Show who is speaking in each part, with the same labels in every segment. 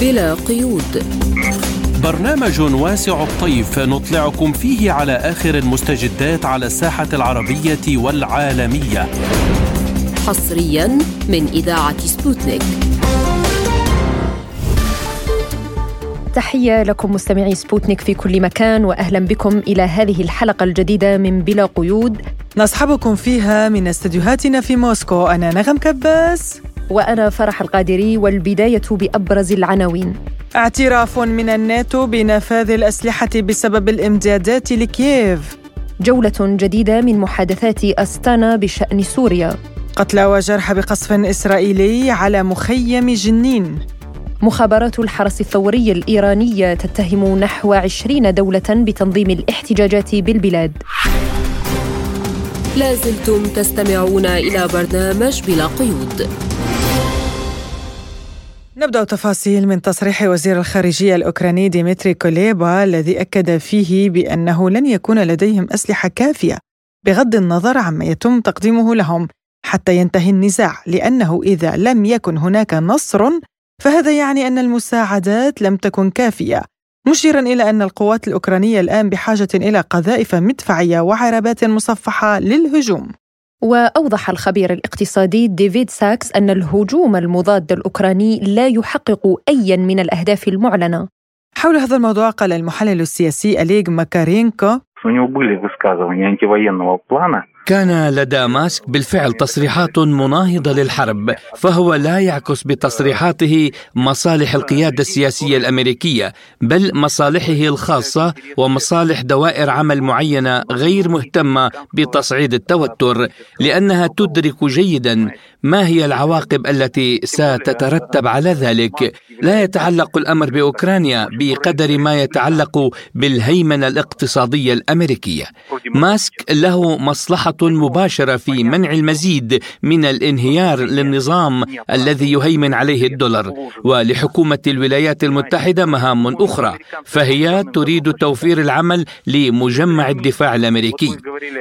Speaker 1: بلا قيود.
Speaker 2: برنامج واسع الطيف نطلعكم فيه على آخر المستجدات على الساحة العربية والعالمية.
Speaker 1: حصريا من إذاعة سبوتنيك.
Speaker 3: تحية لكم مستمعي سبوتنيك في كل مكان وأهلا بكم إلى هذه الحلقة الجديدة من بلا قيود.
Speaker 4: نصحبكم فيها من استديوهاتنا في موسكو. أنا نغم كباس.
Speaker 3: وأنا فرح القادري والبداية بأبرز العناوين.
Speaker 4: اعتراف من الناتو بنفاذ الأسلحة بسبب الإمدادات لكييف.
Speaker 3: جولة جديدة من محادثات أستانا بشأن سوريا.
Speaker 4: قتلى وجرحى بقصف إسرائيلي على مخيم جنين.
Speaker 3: مخابرات الحرس الثوري الإيرانية تتهم نحو عشرين دولة بتنظيم الاحتجاجات بالبلاد.
Speaker 1: لازلتم تستمعون إلى برنامج بلا قيود.
Speaker 4: نبدأ تفاصيل من تصريح وزير الخارجية الأوكراني ديمتري كوليبا الذي أكد فيه بأنه لن يكون لديهم أسلحة كافية بغض النظر عما يتم تقديمه لهم حتى ينتهي النزاع لأنه إذا لم يكن هناك نصر فهذا يعني أن المساعدات لم تكن كافية. مشيرا إلى أن القوات الأوكرانية الآن بحاجة إلى قذائف مدفعية وعربات مصفحة للهجوم.
Speaker 3: وأوضح الخبير الاقتصادي ديفيد ساكس أن الهجوم المضاد الأوكراني لا يحقق أيا من الأهداف المعلنة.
Speaker 4: حول هذا الموضوع قال المحلل السياسي أليغ ماكارينكو
Speaker 5: كان لدى ماسك بالفعل تصريحات مناهضة للحرب فهو لا يعكس بتصريحاته مصالح القيادة السياسية الأمريكية بل مصالحه الخاصة ومصالح دوائر عمل معينة غير مهتمة بتصعيد التوتر لأنها تدرك جيدا ما هي العواقب التي ستترتب على ذلك؟ لا يتعلق الأمر بأوكرانيا بقدر ما يتعلق بالهيمنة الاقتصادية الأمريكية. ماسك له مصلحة مباشرة في منع المزيد من الانهيار للنظام الذي يهيمن عليه الدولار ولحكومة الولايات المتحدة مهام أخرى فهي تريد توفير العمل لمجمع الدفاع الأمريكي.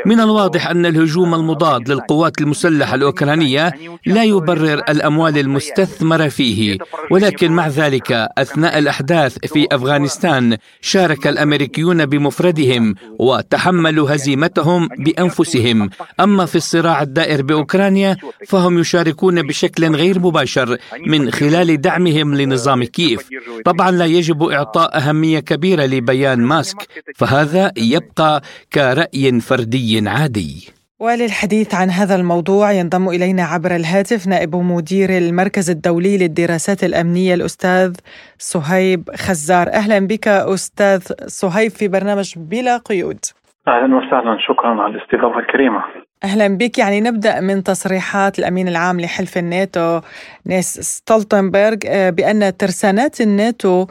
Speaker 5: من الواضح أن الهجوم المضاد للقوات المسلحة الأوكرانية لا يبرر الأموال المستثمرة فيه. ولكن مع ذلك أثناء الأحداث في أفغانستان شارك الأمريكيون بمفردهم وتحملوا هزيمتهم بأنفسهم. أما في الصراع الدائر بأوكرانيا فهم يشاركون بشكل غير مباشر من خلال دعمهم لنظام كييف. طبعا لا يجب إعطاء أهمية كبيرة لبيان ماسك فهذا يبقى كرأي فردي عادي.
Speaker 4: وللحديث عن هذا الموضوع ينضم إلينا عبر الهاتف نائب مدير المركز الدولي للدراسات الأمنية الأستاذ صهيب خزار. أهلا بك أستاذ صهيب في برنامج بلا قيود.
Speaker 6: أهلا وسهلا. شكرا على الاستضافة الكريمة.
Speaker 4: أهلا بك. يعني نبدأ من تصريحات الأمين العام لحلف الناتو نيس ستولتنبرغ بأن ترسانات الناتو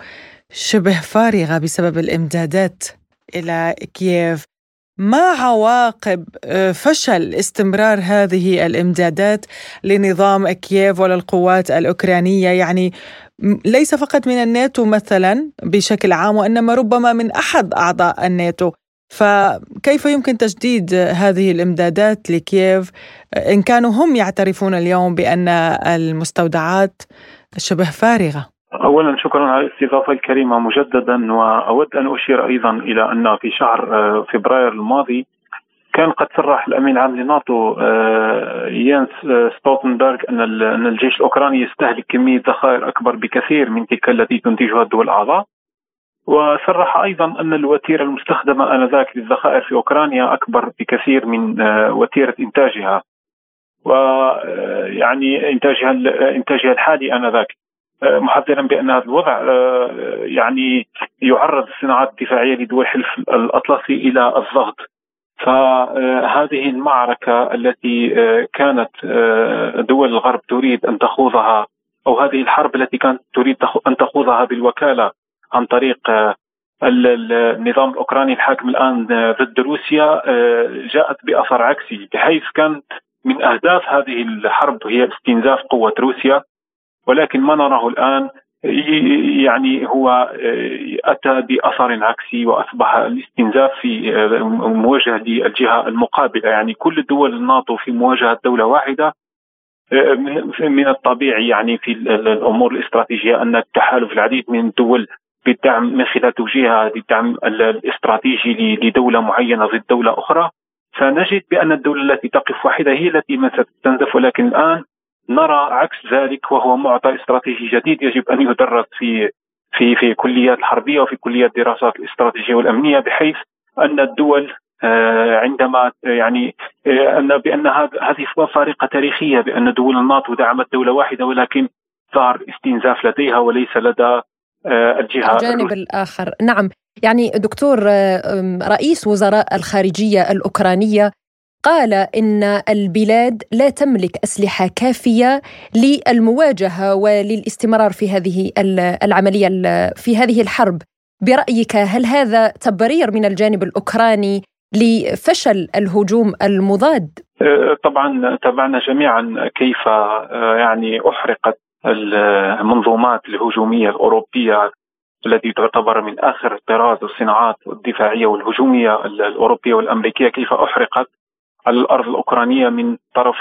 Speaker 4: شبه فارغة بسبب الإمدادات إلى كييف. ما عواقب فشل استمرار هذه الامدادات لنظام كييف وللقوات الأوكرانية؟ يعني ليس فقط من الناتو مثلا بشكل عام وإنما ربما من أحد أعضاء الناتو. فكيف يمكن تجديد هذه الامدادات لكييف؟ إن كانوا هم يعترفون اليوم بأن المستودعات شبه فارغة؟
Speaker 6: اولا شكرا على الاستضافة الكريمة مجددا وأود أن أشير أيضا إلى أن في شهر فبراير الماضي كان قد صرح الأمين العام لناتو يانس ستولتنبرغ أن أن الجيش الأوكراني يستهلك كمية ذخائر أكبر بكثير من تلك التي تنتجها الدول الأعضاء. وصرح أيضا أن الوتيرة المستخدمة آنذاك للذخائر في أوكرانيا أكبر بكثير من وتيرة إنتاجها. ويعني إنتاجها إنتاجها الحالي آنذاك. محذرا بأن هذا الوضع يعني يعرض الصناعات الدفاعيه لدول الحلف الأطلسي إلى الضغط. فهذه المعركة التي كانت دول الغرب تريد أن تخوضها أو هذه الحرب التي كانت تريد أن تخوضها بالوكالة عن طريق النظام الأوكراني الحاكم الآن ضد روسيا جاءت بأثر عكسي بحيث كانت من أهداف هذه الحرب هي استنزاف قوة روسيا. ولكن ما نراه الآن يعني هو أتى بأثر عكسي وأصبح الاستنزاف في موجه للجهة المقابلة. يعني كل دول الناتو في مواجهة دولة واحدة من الطبيعي يعني في الأمور الاستراتيجية أن التحالف العديد من الدول بالدعم من خلال توجيهها للدعم الاستراتيجي لدولة معينة ضد دولة أخرى. فنجد بأن الدولة التي تقف واحدة هي التي من ستستنزف ولكن الآن نرى عكس ذلك وهو معطى استراتيجي جديد يجب أن يدرس في في في كليات الحربية وفي كليات الدراسات الاستراتيجية والأمنية بحيث أن الدول آه، عندما يعني آه، أن بأن هذه فارقة تاريخية بأن دول الناتو دعمت دولة واحدة ولكن ظهر استنزاف لديها وليس لدى آه، الجهة
Speaker 3: الجانب الآخر. نعم. يعني دكتور رئيس وزراء الخارجية الأوكرانية قال إن البلاد لا تملك أسلحة كافية للمواجهة وللاستمرار في هذه العملية في هذه الحرب. برأيك هل هذا تبرير من الجانب الأوكراني لفشل الهجوم المضاد؟
Speaker 6: أه، طبعا تابعنا جميعا كيف أه، يعني أحرقت المنظومات الهجومية الأوروبية التي تعتبر من آخر طراز الصناعات الدفاعية والهجومية الأوروبية والأمريكية. كيف أحرقت؟ على الأرض الأوكرانية من طرف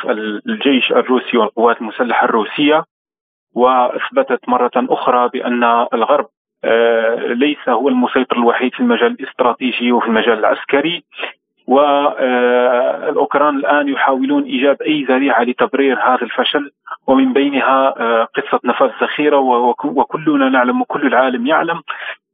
Speaker 6: الجيش الروسي والقوات المسلحة الروسية وأثبتت مرة أخرى بأن الغرب آه، ليس هو المسيطر الوحيد في المجال الاستراتيجي وفي المجال العسكري والاوكران الآن يحاولون إيجاد أي ذريعة لتبرير هذا الفشل ومن بينها آه، قصة نفاذ ذخيرة وكلنا نعلم وكل العالم يعلم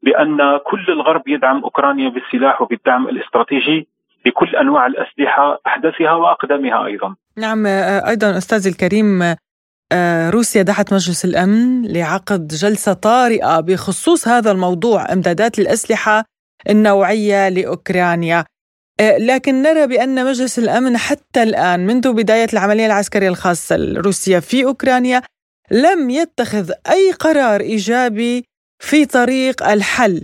Speaker 6: بأن كل الغرب يدعم أوكرانيا بالسلاح وبالدعم الاستراتيجي. بكل أنواع الأسلحة احدثها واقدمها أيضا.
Speaker 4: نعم آه، أيضا أستاذ الكريم آه، روسيا دعت مجلس الأمن لعقد جلسة طارئة بخصوص هذا الموضوع إمدادات الأسلحة النوعية لأوكرانيا. آه، لكن نرى بأن مجلس الأمن حتى الآن منذ بداية العملية العسكرية الخاصة لروسيا في أوكرانيا لم يتخذ أي قرار إيجابي في طريق الحل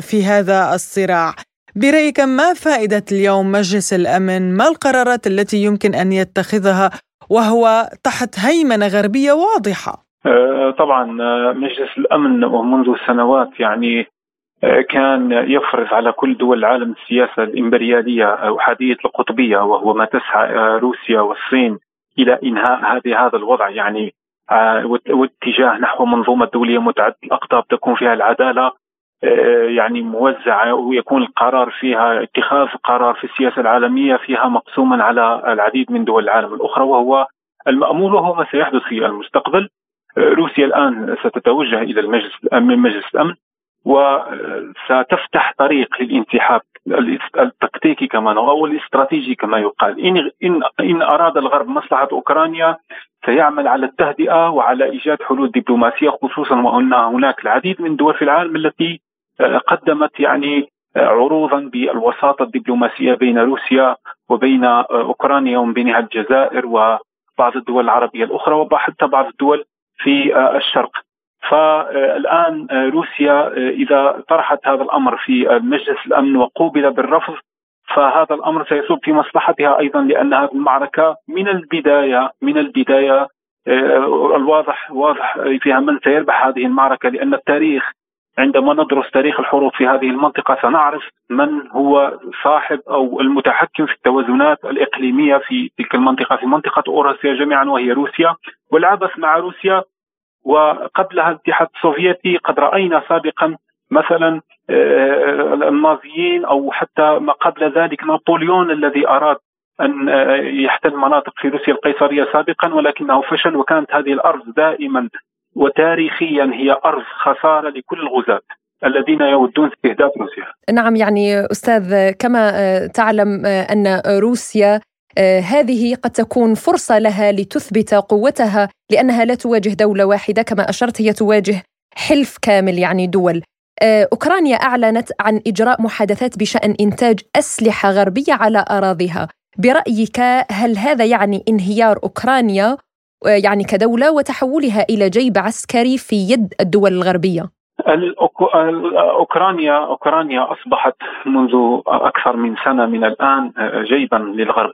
Speaker 4: في هذا الصراع. برأيك ما فائدة اليوم مجلس الأمن؟ ما القرارات التي يمكن أن يتخذها وهو تحت هيمنة غربية واضحة؟
Speaker 6: أه، طبعا أه، مجلس الأمن منذ سنوات يعني أه، كان يفرض على كل دول العالم السياسة الإمبريالية أو حادية القطبية وهو ما تسعى روسيا والصين إلى إنهاء هذه هذا الوضع يعني واتجاه نحو منظومة دولية متعددة الأقطاب تكون فيها العدالة يعني موزعه ويكون القرار فيها اتخاذ قرار في السياسة العالمية فيها مقسوما على العديد من دول العالم الأخرى وهو المأمول وهو ما سيحدث في المستقبل. آه، روسيا الآن ستتوجه إلى المجلس من مجلس الأمن وستفتح طريق للانسحاب التكتيكي كما أو الاستراتيجي كما يقال. إن إن إن أراد الغرب مصلحة أوكرانيا سيعمل على التهدئة وعلى إيجاد حلول دبلوماسية خصوصا وأن هناك العديد من الدول في العالم التي قدمت يعني عروضا بالوساطة الدبلوماسية بين روسيا وبين أوكرانيا ومن بينها الجزائر وبعض الدول العربية الأخرى وحتى بعض الدول في الشرق. فالآن روسيا إذا طرحت هذا الأمر في مجلس الأمن وقوبل بالرفض فهذا الأمر سيصب في مصلحتها أيضا لأن هذه المعركة من البداية من البداية الواضح واضح فيها من سيربح هذه المعركة لأن التاريخ عندما ندرس تاريخ الحروب في هذه المنطقة سنعرف من هو صاحب أو المتحكم في التوازنات الإقليمية في تلك المنطقة في منطقة أوراسيا جميعا وهي روسيا. والعبث مع روسيا وقبلها الاتحاد السوفيتي قد رأينا سابقا مثلا آه، النازيين أو حتى ما قبل ذلك نابليون الذي أراد أن آه، يحتل مناطق في روسيا القيصرية سابقا ولكنه فشل وكانت هذه الأرض دائما وتاريخيا هي أرض خسارة لكل الغزاة الذين يودون استهداف روسيا.
Speaker 3: نعم يعني أستاذ كما آه، تعلم آه، أن روسيا آه، هذه قد تكون فرصة لها لتثبت قوتها لأنها لا تواجه دولة واحدة كما أشرت هي تواجه حلف كامل يعني دول. أوكرانيا أعلنت عن إجراء محادثات بشأن إنتاج أسلحة غربية على أراضيها. برأيك هل هذا يعني انهيار أوكرانيا يعني كدولة وتحولها إلى جيب عسكري في يد الدول الغربية.
Speaker 6: أوكرانيا أوكرانيا أصبحت منذ أكثر من سنة من الآن جيبا للغرب.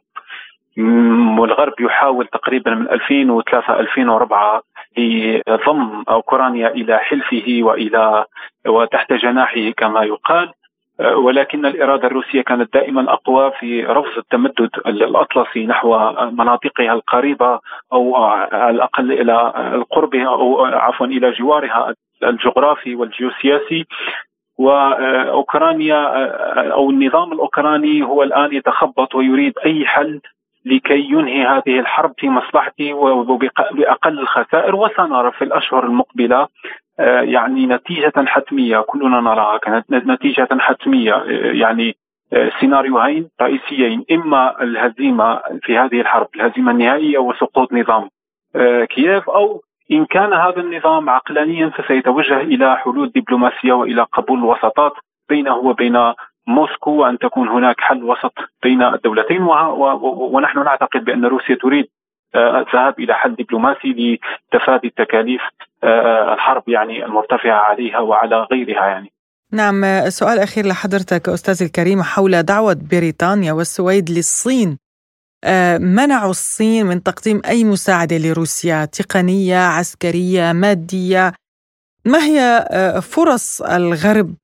Speaker 6: والغرب يحاول تقريبا من 2003 2004 لضم أوكرانيا إلى حلفه والى وتحت جناحه كما يقال. ولكن الإرادة الروسية كانت دائما أقوى في رفض التمدد الأطلسي نحو مناطقها القريبة أو على الأقل إلى قربها أو عفوا إلى جوارها الجغرافي والجيوسياسي. وأوكرانيا أو النظام الأوكراني هو الآن يتخبط ويريد أي حل لكي ينهي هذه الحرب في مصلحته وباقل الخسائر وسنرى في الأشهر المقبلة يعني نتيجة حتمية كلنا نراها كانت نتيجة حتمية آه، يعني آه، سيناريوهين رئيسيين إما الهزيمة في هذه الحرب الهزيمة النهائية وسقوط نظام كييف أو إن كان هذا النظام عقلانيا فسيتوجه إلى حلول دبلوماسية وإلى قبول الوساطات بينه وبين موسكو وأن تكون هناك حل وسط بين الدولتين ونحن نعتقد بأن روسيا تريد آه، الذهاب إلى حل دبلوماسي لتفادي التكاليف آه، الحرب يعني المرتفعة عليها وعلى غيرها يعني.
Speaker 4: نعم سؤال أخير لحضرتك أستاذ الكريم حول دعوة بريطانيا والسويد للصين. آه، منعوا الصين من تقديم أي مساعدة لروسيا؟ تقنية عسكرية مادية؟ ما هي فرص الغرب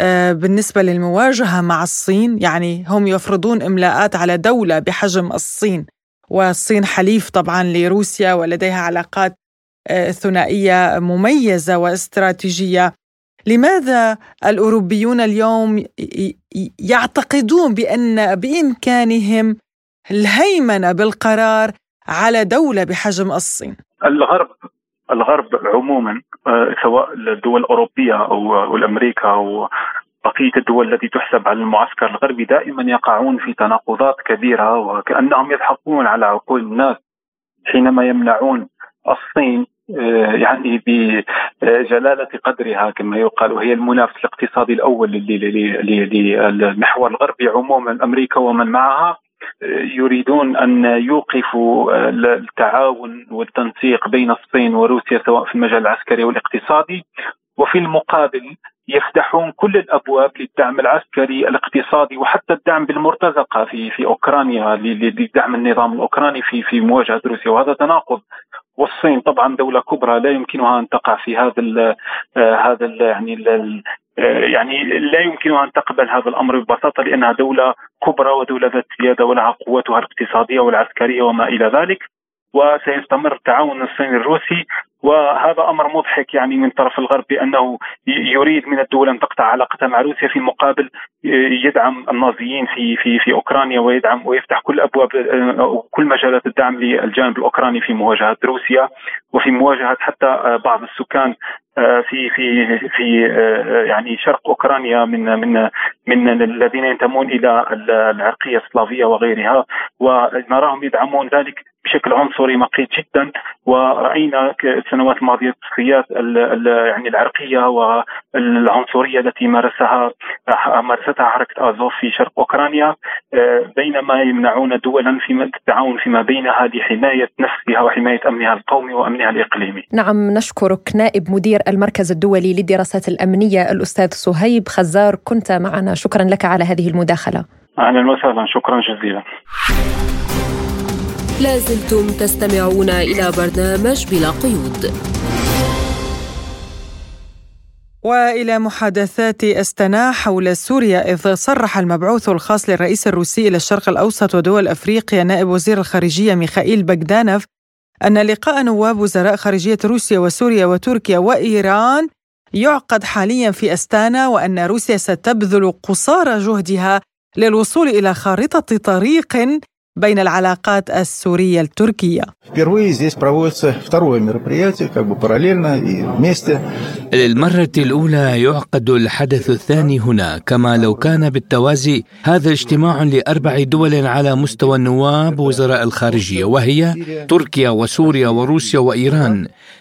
Speaker 4: آه، بالنسبة للمواجهة مع الصين؟ يعني هم يفرضون إملاءات على دولة بحجم الصين. والصين حليف طبعا لروسيا ولديها علاقات آه، ثنائية مميزة واستراتيجية. لماذا الأوروبيون اليوم يعتقدون بأن بإمكانهم الهيمنة بالقرار على دولة بحجم الصين؟
Speaker 6: الغرب الغرب عموما آه، سواء الدول الأوروبية أو الأمريكا أو بقية الدول التي تحسب على المعسكر الغربي دائما يقعون في تناقضات كبيرة وكأنهم يضحكون على عقول الناس حينما يمنعون الصين آه، يعني بجلالة قدرها كما يقال وهي المنافس الاقتصادي الأول للمحور الغربي عموما أمريكا ومن معها يريدون أن يوقفوا التعاون والتنسيق بين الصين وروسيا سواء في المجال العسكري والإقتصادي. وفي المقابل يفتحون كل الأبواب للدعم العسكري الاقتصادي وحتى الدعم بالمرتزقة في في أوكرانيا لدعم النظام الأوكراني في في مواجهة روسيا. وهذا تناقض. والصين طبعا دولة كبرى لا يمكنها أن تقع في هذا آه، هذا يعني آه، يعني لا يمكنها أن تقبل هذا الأمر ببساطة لأنها دولة كبرى ودولة ذات سياده ولها قوتها الاقتصادية والعسكرية وما إلى ذلك. وسيستمر التعاون الصيني الروسي. وهذا أمر مضحك يعني من طرف الغرب بأنه يريد من الدول أن تقطع علاقتها مع روسيا في مقابل يدعم النازيين في في في أوكرانيا ويدعم ويفتح كل أبواب كل مجالات الدعم للجانب الأوكراني في مواجهة روسيا وفي مواجهة حتى بعض السكان في في في يعني شرق أوكرانيا من من من الذين ينتمون إلى العرقية السلافية وغيرها. ونراهم يدعمون ذلك بشكل عنصري مقيت جدا ورأينا السنوات الماضية التصفيات يعني العرقية والعنصرية التي مارسها مارستها حركة أزوف في شرق أوكرانيا بينما يمنعون دولا في التعاون فيما بينها لحماية نفسها وحماية أمنها القومي وأمنها الإقليمي.
Speaker 3: نعم نشكرك نائب مدير المركز الدولي للدراسات الأمنية الأستاذ صهيب خزار كنت معنا شكرا لك على هذه المداخلة.
Speaker 6: أهلا وسهلا شكرا جزيلا.
Speaker 1: لازلتم تستمعون إلى برنامج بلا قيود.
Speaker 4: وإلى محادثات أستنا حول سوريا إذ صرح المبعوث الخاص للرئيس الروسي إلى الشرق الأوسط ودول أفريقيا نائب وزير الخارجية ميخائيل بغدانوف أن لقاء نواب وزراء خارجية روسيا وسوريا وتركيا وإيران يعقد حاليا في أستانا وأن روسيا ستبذل قصارى جهدها للوصول إلى خارطة طريق بين العلاقات السورية التركية.
Speaker 7: للمرة الأولى يعقد الحدث الثاني هنا. كما لو كان بالتوازي هذا اجتماع لأربع دول على مستوى النواب وزراء الخارجية وهي تركيا وسوريا وروسيا وإيران.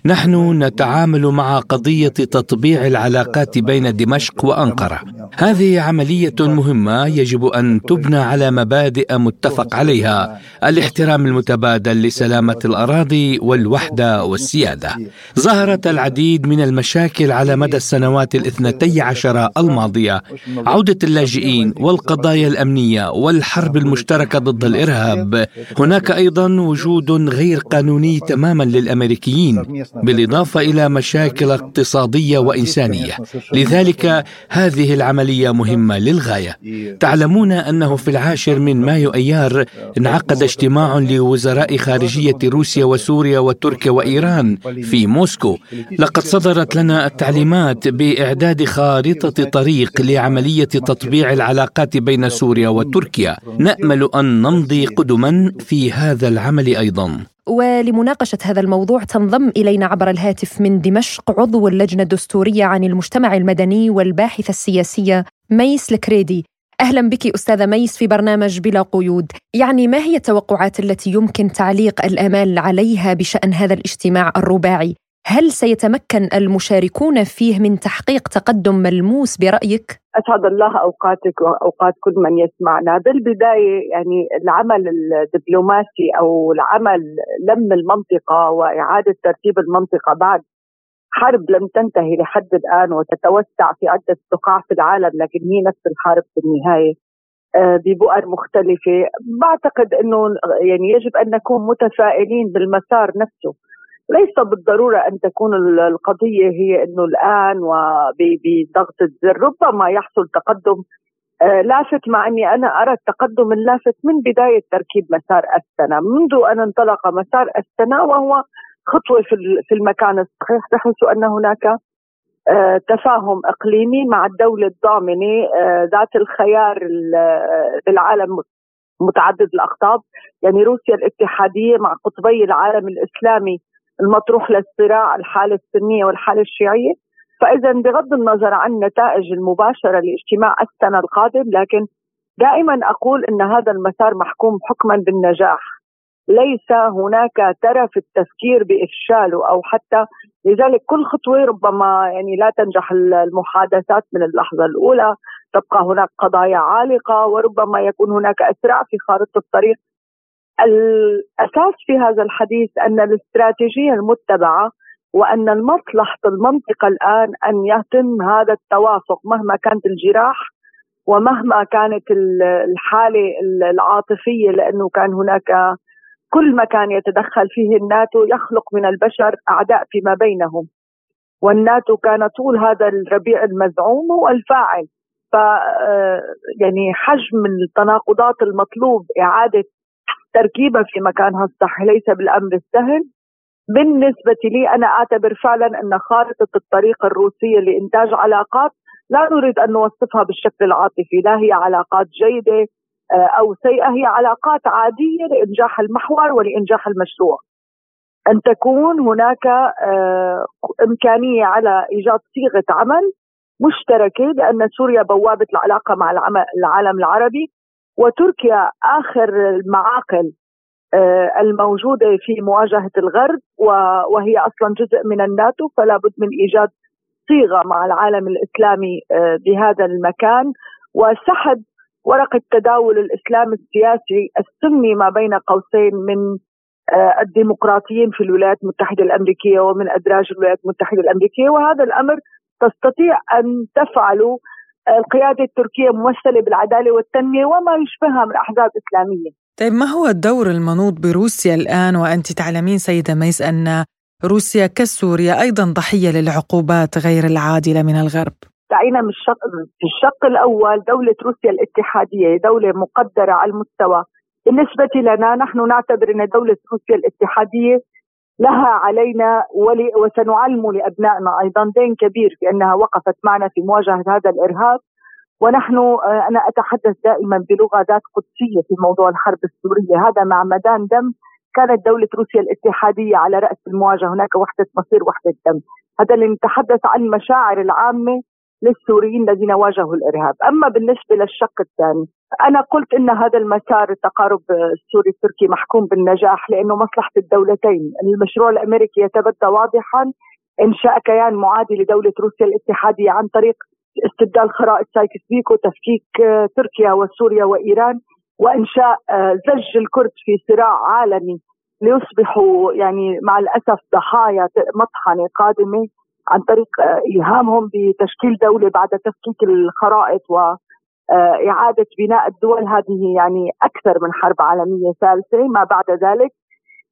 Speaker 7: نحن نتعامل مع قضية تطبيع العلاقات بين دمشق وأنقرة. هذه عملية مهمة يجب أن تبنى على مبادئ متفق عليها. الاحترام المتبادل لسلامة الأراضي والوحدة والسيادة. ظهرت العديد من المشاكل على مدى السنوات الاثنتي عشر الماضية. عودة اللاجئين والقضايا الأمنية والحرب المشتركة ضد الإرهاب. هناك أيضا وجود غير قانوني تماما للأمريكيين بالإضافة إلى مشاكل اقتصادية وإنسانية. لذلك هذه العملية مهمة للغاية. تعلمون أنه في العاشر من مايو أيار انعقد اجتماع لوزراء خارجية روسيا وسوريا وتركيا وإيران في موسكو. لقد صدرت لنا التعليمات بإعداد خارطة طريق لعملية تطبيع العلاقات بين سوريا وتركيا. نأمل أن نمضي قدما في هذا العمل أيضا.
Speaker 3: ولمناقشة هذا الموضوع تنضم إلينا عبر الهاتف من دمشق عضو اللجنة الدستورية عن المجتمع المدني والباحثة السياسية ميس الكريدي أهلا بك أستاذة ميس في برنامج بلا قيود. يعني ما هي التوقعات التي يمكن تعليق الآمال عليها بشأن هذا الاجتماع الرباعي؟ هل سيتمكن المشاركون فيه من تحقيق تقدم ملموس برأيك؟
Speaker 8: أسعد الله أوقاتك وأوقات كل من يسمعنا. بالبداية يعني العمل الدبلوماسي أو العمل لم المنطقة وإعادة ترتيب المنطقة بعد حرب لم تنتهي لحد الآن وتتوسع في عدة بقاع في العالم لكن هي نفس الحرب في النهاية آه، ببؤر مختلفة. بعتقد أنه يعني يجب أن نكون متفائلين بالمسار نفسه. ليس بالضرورة أن تكون القضية هي أنه الآن وبضغط الزر. ربما يحصل تقدم آه، لافت مع أني أنا أرى التقدم اللافت من بداية تركيب مسار السنة منذ أن انطلق مسار السنة وهو خطوة في المكان الصحيح. بحيث أن هناك آه، تفاهم إقليمي مع الدولة الضامنة آه، ذات الخيار بالعالم متعدد الأقطاب. يعني روسيا الاتحادية مع قطبي العالم الإسلامي المطروح للصراع الحالة السنية والحالة الشيعية. فإذا بغض النظر عن النتائج المباشرة لاجتماع السنة القادم لكن دائما أقول إن هذا المسار محكوم حكما بالنجاح. ليس هناك ترى في التفكير بافشاله أو حتى لذلك كل خطوة ربما يعني لا تنجح المحادثات من اللحظة الأولى. تبقى هناك قضايا عالقة وربما يكون هناك اسراع في خارطة الطريق. الأساس في هذا الحديث أن الاستراتيجية المتبعة وأن المصلحة المنطقة الآن أن يتم هذا التوافق مهما كانت الجراح ومهما كانت الحالة العاطفية لأنه كان هناك كل مكان يتدخل فيه الناتو يخلق من البشر أعداء فيما بينهم. والناتو كان طول هذا الربيع المزعوم هو الفاعل ف آه، يعني حجم التناقضات المطلوب إعادة تركيبها في مكانها الصحي ليس بالأمر السهل. بالنسبة لي أنا أعتبر فعلا أن خارطة الطريق الروسية لإنتاج علاقات لا نريد أن نوصفها بالشكل العاطفي لا هي علاقات جيدة آه، أو سيئة هي علاقات عادية لإنجاح المحور ولإنجاح المشروع. أن تكون هناك آه، إمكانية على إيجاد صيغة عمل مشتركة لأن سوريا بوابة العلاقة مع العالم العربي وتركيا آخر المعاقل آه، الموجودة في مواجهة الغرب وهي أصلا جزء من الناتو فلا بد من إيجاد صيغة مع العالم الإسلامي بهذا المكان وسحب ورقة تداول الإسلام السياسي السني ما بين قوسين من آه، الديمقراطيين في الولايات المتحدة الأمريكية ومن أدراج الولايات المتحدة الأمريكية. وهذا الأمر تستطيع أن تفعله القيادة التركية ممثلة بالعدالة والتنمية وما يشبهها من أحزاب إسلامية.
Speaker 4: طيب ما هو الدور المنوط بروسيا الآن؟ وأنت تعلمين سيدة ميس أن روسيا كسوريا أيضا ضحية للعقوبات غير العادلة من الغرب.
Speaker 8: دعينا من الشق في الشق الأول دولة روسيا الاتحادية دولة مقدرة على المستوى. بالنسبة لنا نحن نعتبر إن دولة روسيا الاتحادية لها علينا ولي وسنعلم لأبنائنا أيضا دين كبير بانها وقفت معنا في مواجهة هذا الإرهاب. ونحن آه، أنا أتحدث دائما بلغة ذات قدسية في موضوع الحرب السورية. هذا مع مدان دم. كانت دولة روسيا الاتحادية على رأس المواجهة. هناك وحدة مصير وحدة دم. هذا اللي نتحدث عن المشاعر العامة للسوريين الذين واجهوا الإرهاب، أما بالنسبة للشق الثاني أنا قلت إن هذا المسار التقارب السوري التركي محكوم بالنجاح لأنه مصلحة الدولتين، المشروع الأمريكي يتبدى واضحا. انشاء كيان معادي لدولة روسيا الاتحادية عن طريق استبدال خرائط سايكس بيكو تفكيك تركيا وسوريا وإيران وانشاء زج الكرد في صراع عالمي ليصبحوا يعني مع الأسف ضحايا مطحنة قادمة. عن طريق ايهامهم بتشكيل دولة بعد تفكيك الخرائط واعاده بناء الدول. هذه يعني أكثر من حرب عالمية ثالثة ما بعد ذلك.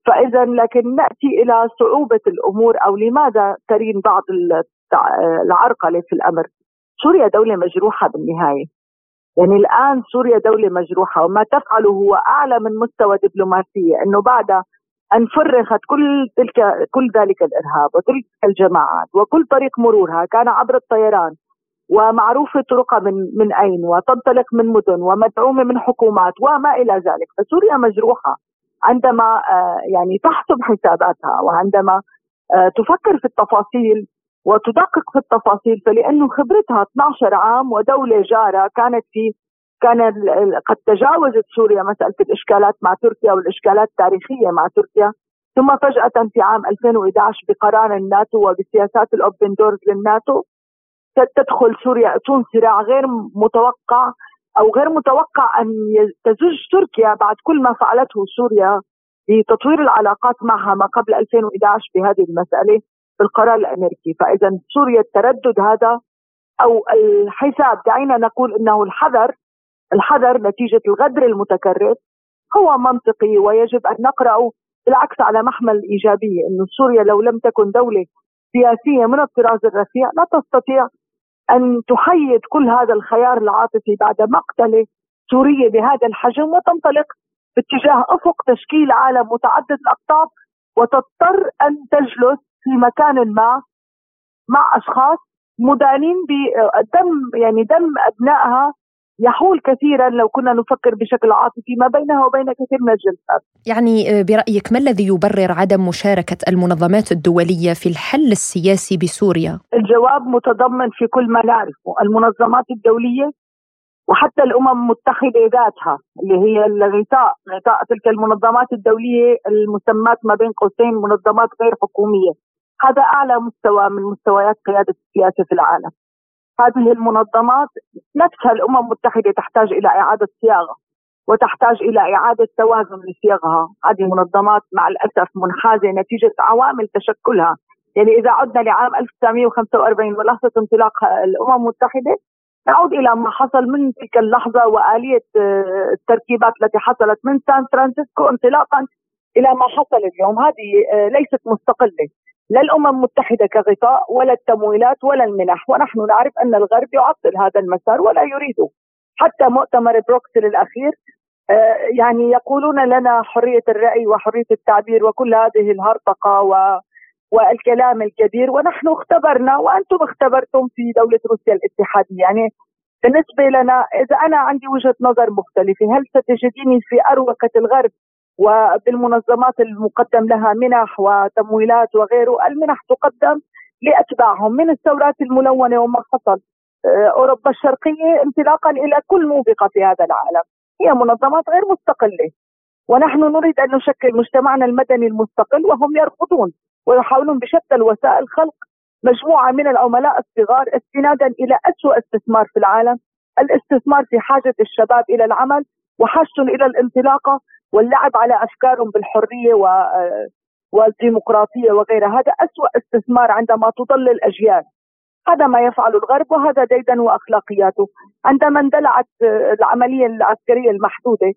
Speaker 8: فاذا لكن نأتي إلى صعوبة الأمور أو لماذا ترين بعض العرقلة في الأمر. سوريا دولة مجروحة بالنهاية. يعني الآن سوريا دولة مجروحة وما تفعله هو أعلى من مستوى دبلوماسية. إنه بعد أن فرغت كل تلك كل ذلك الإرهاب وتلك الجماعات وكل طريق مرورها كان عبر الطيران ومعروفة طرقها من من أين وتنطلق من مدن ومدعومة من حكومات وما إلى ذلك. فسوريا مجروحة عندما آه، يعني تحسب حساباتها وعندما آه، تفكر في التفاصيل وتدقق في التفاصيل فلانه خبرتها 12 عام ودولة جارة كانت في كان قد تجاوزت سوريا مسألة الإشكالات مع تركيا والإشكالات التاريخية مع تركيا ثم فجأة في عام 2011 بقرار الناتو وبسياسات الأوبن دورز للناتو تدخل سوريا اتون صراع غير متوقع أو غير متوقع أن تزج تركيا بعد كل ما فعلته سوريا بتطوير العلاقات معها ما قبل 2011 بهذه المسألة بالقرار الأمريكي، فاذا سوريا التردد هذا أو الحساب دعينا نقول إنه الحذر الحذر نتيجة الغدر المتكرر هو منطقي ويجب أن نقرأه بالعكس على محمل الايجابيه انه سوريا لو لم تكن دولة سياسية من الطراز الرفيع لا تستطيع أن تحيد كل هذا الخيار العاطفي بعد مقتلة سورية بهذا الحجم وتنطلق باتجاه أفق تشكيل عالم متعدد الأقطاب وتضطر أن تجلس في مكان ما مع أشخاص مدانين بدم يعني دم أبنائها يحول كثيرا لو كنا نفكر بشكل عاطفي ما بينها وبين كثير من الجلسات.
Speaker 3: يعني آه، برأيك ما الذي يبرر عدم مشاركة المنظمات الدولية في الحل السياسي بسوريا؟
Speaker 8: الجواب متضمن في كل ما نعرفه. المنظمات الدولية وحتى الأمم المتحدة ذاتها اللي هي الغطاء غطاء تلك المنظمات الدولية المسمات ما بين قوسين منظمات غير حكومية. هذا أعلى مستوى من مستويات قيادة السياسة في العالم. هذه المنظمات نفسها الأمم المتحدة تحتاج إلى إعادة صياغة وتحتاج إلى إعادة توازن لصياغها، هذه منظمات مع الأسف منحازة نتيجة عوامل تشكلها، يعني إذا عدنا لعام 1945 ولحظه انطلاق الأمم المتحدة نعود إلى ما حصل من تلك اللحظة وآلية آه، التركيبات التي حصلت من سان فرانسيسكو انطلاقا إلى ما حصل اليوم، هذه آه، ليست مستقلة، لا الأمم المتحدة كغطاء ولا التمويلات ولا المنح. ونحن نعرف أن الغرب يعطل هذا المسار ولا يريده. حتى مؤتمر بروكسل الأخير آه، يعني يقولون لنا حرية الرأي وحرية التعبير وكل هذه الهرطقة و والكلام الكبير. ونحن اختبرنا وأنتم اختبرتم في دولة روسيا الاتحادية. يعني بالنسبة لنا إذا أنا عندي وجهة نظر مختلفة هل ستجديني في أروقة الغرب؟ وبالمنظمات المقدم لها منح وتمويلات وغيره المنح تقدم لأتباعهم من الثورات الملونة وما حصل آه، أوروبا الشرقية انطلاقا إلى كل موبقة في هذا العالم. هي منظمات غير مستقلة. ونحن نريد أن نشكل مجتمعنا المدني المستقل وهم يرفضون ويحاولون بشتى الوسائل خلق مجموعة من العملاء الصغار استنادا إلى اسوء استثمار في العالم الاستثمار في حاجة الشباب إلى العمل وحاجة إلى الانطلاقة واللعب على أفكارهم بالحرية و والديمقراطية وغيرها. هذا أسوأ استثمار عندما تضل الأجيال. هذا ما يفعل الغرب وهذا ديدا وأخلاقياته. عندما اندلعت العملية العسكرية المحدودة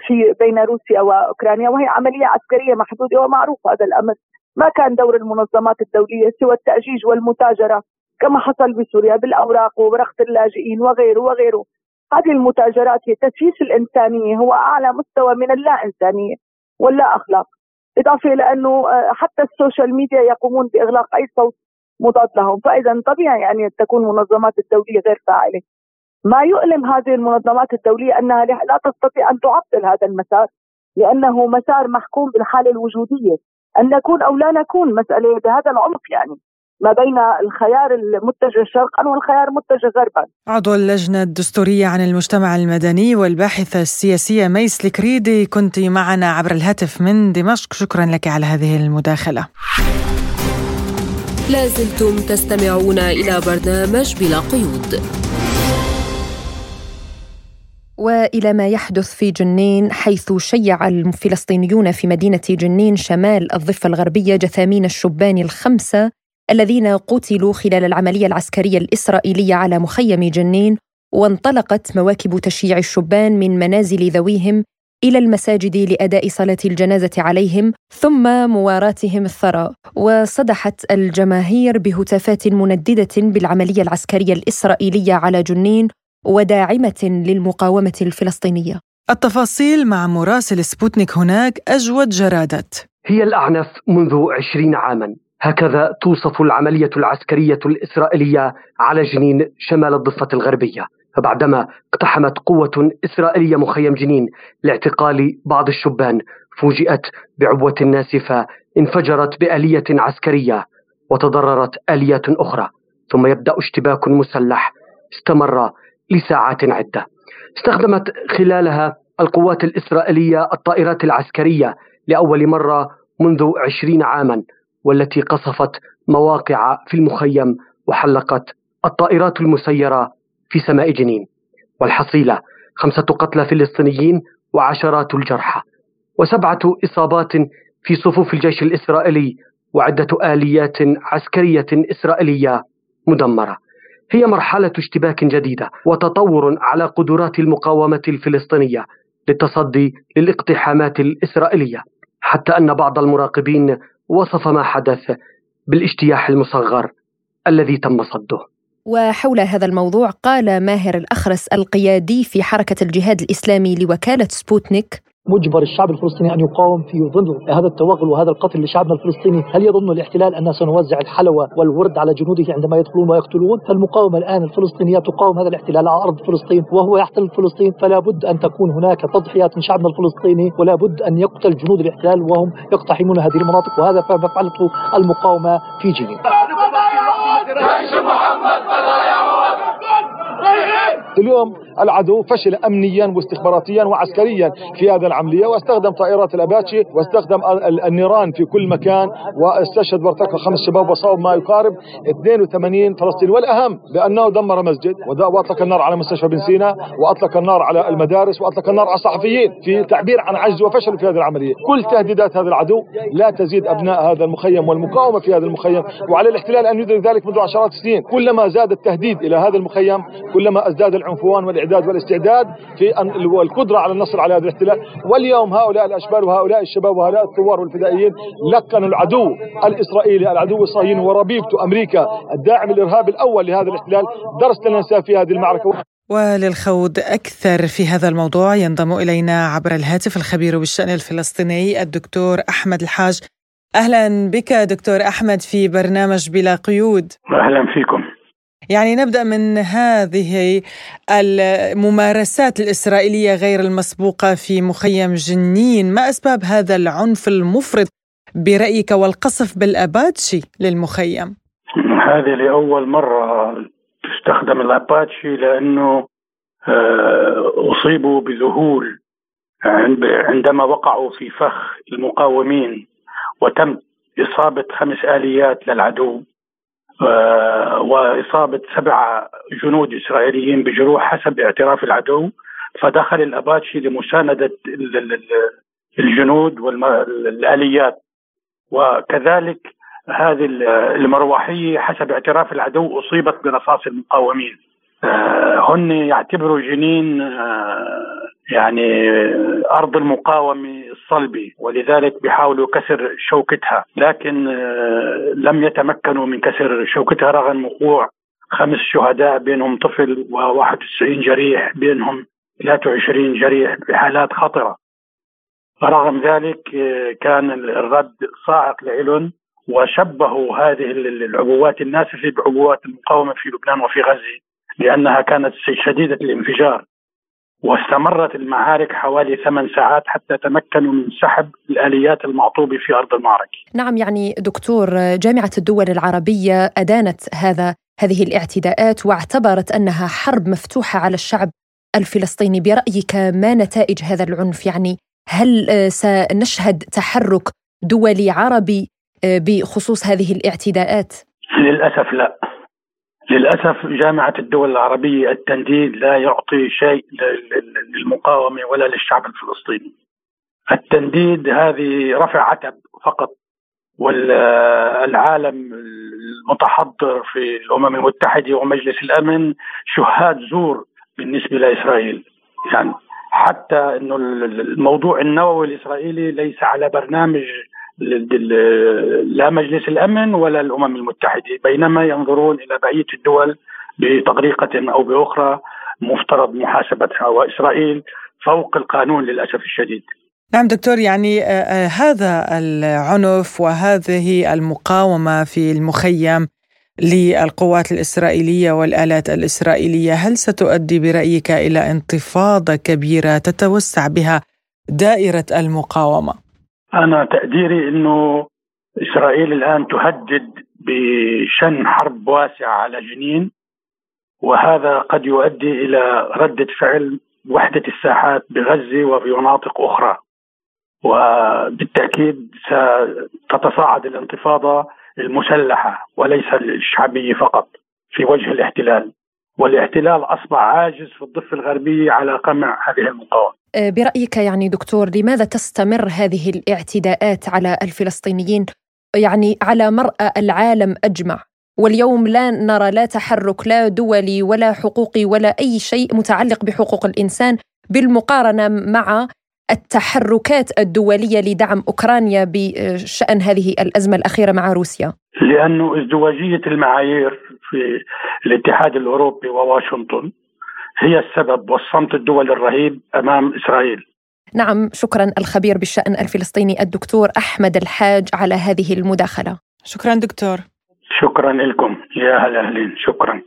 Speaker 8: في بين روسيا وأوكرانيا وهي عملية عسكرية محدودة ومعروف هذا الأمر ما كان دور المنظمات الدولية سوى التأجيج والمتاجرة كما حصل بسوريا بالأوراق وبورقة اللاجئين وغيره وغيره. هذه المتاجرات هي تدشيش الإنسانية هو أعلى مستوى من اللا إنسانية واللا أخلاق إضافة إلى أنه آه، حتى ال social media يقومون بإغلاق أي صوت مضاد لهم. فإذا طبيعي يعني أن تكون المنظمات الدولية غير فاعلة. ما يؤلم هذه المنظمات الدولية أنها لا تستطيع أن تعطل هذا المسار لأنه مسار محكوم بالحالة الوجودية. أن نكون أو لا نكون مسألة بهذا العمق يعني. ما بين الخيار المتجه شرقا والخيار المتجه غربا.
Speaker 4: عضو اللجنة الدستورية عن المجتمع المدني والباحثة السياسية ميس الكريدي كنت معنا عبر الهاتف من دمشق. شكرا لك على هذه المداخلة.
Speaker 1: لازلتم تستمعون إلى برنامج بلا قيود.
Speaker 3: وإلى ما يحدث في جنين حيث شيع الفلسطينيون في مدينة جنين شمال الضفة الغربية جثامين الشبان الخمسة الذين قتلوا خلال العملية العسكرية الإسرائيلية على مخيم جنين وانطلقت مواكب تشييع الشبان من منازل ذويهم إلى المساجد لأداء صلاة الجنازة عليهم ثم مواراتهم الثرى. وصدحت الجماهير بهتافات منددة بالعملية العسكرية الإسرائيلية على جنين وداعمة للمقاومة الفلسطينية.
Speaker 4: التفاصيل مع مراسل سبوتنيك هناك أجود جرادت.
Speaker 9: هي الأعنف منذ عشرين عاما. هكذا توصف العملية العسكرية الإسرائيلية على جنين شمال الضفة الغربية فبعدما اقتحمت قوة إسرائيلية مخيم جنين لاعتقال بعض الشبان فوجئت بعبوة ناسفة انفجرت بآلية عسكرية وتضررت آليات أخرى ثم يبدأ اشتباك مسلح استمر لساعات عدة. استخدمت خلالها القوات الإسرائيلية الطائرات العسكرية لأول مرة منذ عشرين عاما. والتي قصفت مواقع في المخيم وحلقت الطائرات المسيرة في سماء جنين. والحصيلة خمسة قتلى فلسطينيين وعشرات الجرحى. وسبعة إصابات في صفوف الجيش الإسرائيلي وعدة آليات عسكرية إسرائيلية مدمرة. هي مرحلة اشتباك جديدة وتطور على قدرات المقاومة الفلسطينية للتصدي للاقتحامات الإسرائيلية. حتى أن بعض المراقبين وصف ما حدث بالاجتياح المصغر الذي تم صده.
Speaker 3: وحول هذا الموضوع قال ماهر الأخرس القيادي في حركة الجهاد الإسلامي لوكالة سبوتنيك
Speaker 10: مجبر الشعب الفلسطيني أن يقاوم في ظل هذا التوغل وهذا القتل لشعبنا الفلسطيني، هل يظن الاحتلال اننا سنوزع الحلوى والورد على جنوده عندما يدخلون ويقتلون؟ فالمقاومه الآن الفلسطينية تقاوم هذا الاحتلال على أرض فلسطين وهو يحتل فلسطين فلا بد أن تكون هناك تضحيات من شعبنا الفلسطيني ولا بد أن يقتل جنود الاحتلال وهم يقتحمون هذه المناطق وهذا ما فعلته المقاومة في جنين.
Speaker 11: اليوم العدو فشل امنيا واستخباراتيا وعسكريا في هذه العملية واستخدم طائرات الأباتشي واستخدم النيران في كل مكان واستشهد وارتكب خمس شباب وصاب ما يقارب 82 فلسطيني. والأهم بأنه دمر مسجد وأطلق النار على مستشفى بن سينا وأطلق النار على المدارس وأطلق النار على الصحفيين في تعبير عن عجز وفشل في هذه العملية. كل تهديدات هذا العدو لا تزيد أبناء هذا المخيم والمقاومة في هذا المخيم وعلى الاحتلال أن يدرك ذلك منذ عشرات السنين. كلما زاد التهديد إلى هذا المخيم كلما ازداد العنفوان والاعداد والاستعداد في القدره على النصر على هذا الاحتلال واليوم هؤلاء الأشبال وهؤلاء الشباب وهؤلاء الثوار والفدائيين لكنوا العدو الإسرائيلي العدو الصهيوني وربيبته أمريكا الداعم الارهابي الأول لهذا الاحتلال درس لنا ننساه في هذه المعركة.
Speaker 4: وللخوض أكثر في هذا الموضوع ينضم إلينا عبر الهاتف الخبير بالشأن الفلسطيني الدكتور أحمد الحاج. أهلا بك دكتور أحمد في برنامج بلا قيود.
Speaker 12: أهلا فيكم.
Speaker 4: يعني نبدأ من هذه الممارسات الإسرائيلية غير المسبوقة في مخيم جنين، ما أسباب هذا العنف المفرط برأيك والقصف بالأباتشي للمخيم؟
Speaker 12: هذه لأول مرة تستخدم الأباتشي لأنه آه، اصيبوا بذهول عندما وقعوا في فخ المقاومين وتم إصابة خمس آليات للعدو وإصابة سبع جنود إسرائيليين بجروح حسب اعتراف العدو فدخل الأباتشي لمساندة الجنود والاليات وكذلك هذه المروحية حسب اعتراف العدو أصيبت برصاص المقاومين. آه، هن يعتبروا جنين آه، يعني أرض المقاومه الصلبي ولذلك بيحاولوا كسر شوكتها. لكن آه، لم يتمكنوا من كسر شوكتها رغم وقوع خمس شهداء بينهم طفل و91 جريح بينهم 23 جريح بحالات خطرة. رغم ذلك كان الرد صاعق لإلهم وشبهوا هذه العبوات الناسفة بعبوات المقاومة في لبنان وفي غزة لأنها كانت شديدة الانفجار. واستمرت المعارك حوالي ثمان ساعات حتى تمكنوا من سحب الآليات المعطوبة في أرض المعركة.
Speaker 3: نعم يعني دكتور جامعة الدول العربية أدانت هذا هذه الاعتداءات واعتبرت أنها حرب مفتوحة على الشعب الفلسطيني. برأيك ما نتائج هذا العنف؟ يعني هل سنشهد تحرك دولي عربي بخصوص هذه الاعتداءات؟
Speaker 12: للأسف لا. للأسف جامعة الدول العربية التنديد لا يعطي شيء للمقاومة ولا للشعب الفلسطيني. التنديد هذه رفع عتب فقط والعالم المتحضر في الأمم المتحدة ومجلس الأمن شهاد زور بالنسبة لإسرائيل يعني حتى إنه الموضوع النووي الإسرائيلي ليس على برنامج لا مجلس الأمن ولا الأمم المتحدة بينما ينظرون إلى بقية الدول بطريقة أو بأخرى مفترض محاسبتها واسرائيل فوق القانون للأسف الشديد.
Speaker 4: نعم دكتور يعني آه، آه، هذا العنف وهذه المقاومة في المخيم للقوات الإسرائيلية والآلات الإسرائيلية هل ستؤدي برأيك إلى انتفاضة كبيرة تتوسع بها دائرة المقاومة؟
Speaker 12: أنا تقديري إنه إسرائيل الآن تهدد بشن حرب واسعه على جنين وهذا قد يؤدي إلى ردة فعل وحدة الساحات بغزة وفي مناطق أخرى. وبالتأكيد ستتصاعد الانتفاضة المسلحة وليس الشعبية فقط في وجه الاحتلال. والاحتلال أصبح عاجز في الضفة الغربية على قمع هذه المقاومة.
Speaker 3: أه، برأيك يعني دكتور لماذا تستمر هذه الاعتداءات على الفلسطينيين يعني على مرأى العالم أجمع واليوم لا نرى لا تحرك لا دولي ولا حقوقي ولا أي شيء متعلق بحقوق الإنسان بالمقارنة مع التحركات الدولية لدعم أوكرانيا بشأن هذه الأزمة الأخيرة مع روسيا؟
Speaker 12: لأنه ازدواجية المعايير في الاتحاد الأوروبي وواشنطن هي السبب والصمت الدولي الرهيب أمام إسرائيل.
Speaker 3: نعم شكرا الخبير بالشأن الفلسطيني الدكتور أحمد الحاج على هذه المداخلة.
Speaker 4: شكرا دكتور.
Speaker 12: شكرا لكم يا هلا أهلين شكرا.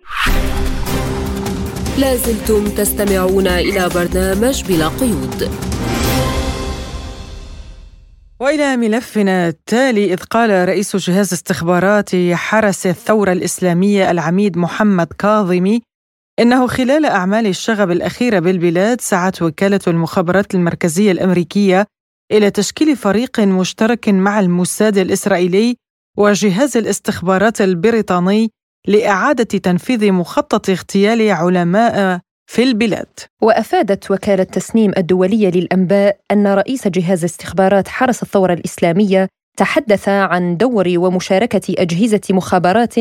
Speaker 1: لازلتم تستمعون إلى برنامج بلا قيود.
Speaker 4: وإلى ملفنا التالي إذ قال رئيس جهاز استخبارات حرس الثورة الإسلامية العميد محمد كاظمي إنه خلال أعمال الشغب الأخيرة بالبلاد سعت وكالة المخابرات المركزية الأمريكية إلى تشكيل فريق مشترك مع الموساد الإسرائيلي وجهاز الاستخبارات البريطاني لإعادة تنفيذ مخطط اغتيال علماء في البلاد.
Speaker 3: وأفادت وكالة تسنيم الدولية للأنباء أن رئيس جهاز استخبارات حرس الثورة الإسلامية تحدث عن دور ومشاركة أجهزة مخابرات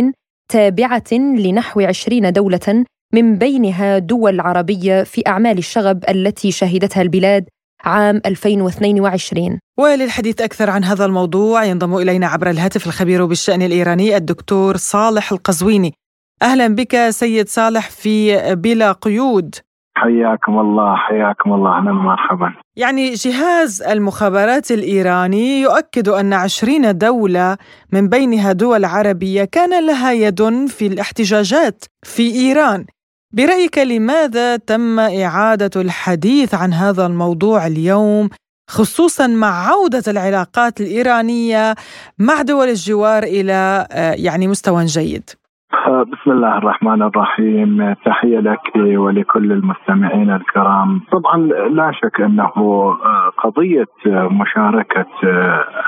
Speaker 3: تابعة لنحو عشرين دولة من بينها دول عربية في أعمال الشغب التي شهدتها البلاد عام 2022
Speaker 4: وللحديث أكثر عن هذا الموضوع ينضم إلينا عبر الهاتف الخبير بالشأن الإيراني الدكتور صالح القزويني. أهلا بك سيد صالح في بلا قيود.
Speaker 13: حياكم الله حياكم الله. أهلا مرحبا
Speaker 4: يعني جهاز المخابرات الإيراني يؤكد أن عشرين دولة من بينها دول عربية كان لها يد في الاحتجاجات في إيران. برأيك لماذا تم إعادة الحديث عن هذا الموضوع اليوم خصوصا مع عودة العلاقات الإيرانية مع دول الجوار إلى آه، يعني مستوى جيد؟
Speaker 13: بسم الله الرحمن الرحيم. تحية لك ولكل المستمعين الكرام. طبعا لا شك أنه آه، قضية مشاركة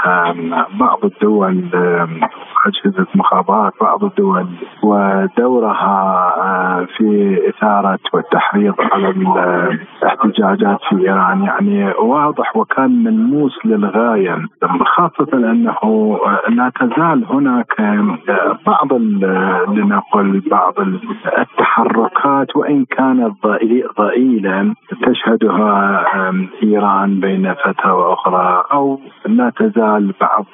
Speaker 13: آه، بعض الدول أجهزة مخابرات بعض الدول ودورها آه، في إثارة والتحريض على الاحتجاجات في إيران. يعني واضح وكان ملموس للغاية خاصة أنه لا تزال هناك بعض لنقل بعض التحركات وإن كانت ضئيلا تشهدها إيران بين فترة وأخرى أو لا تزال بعض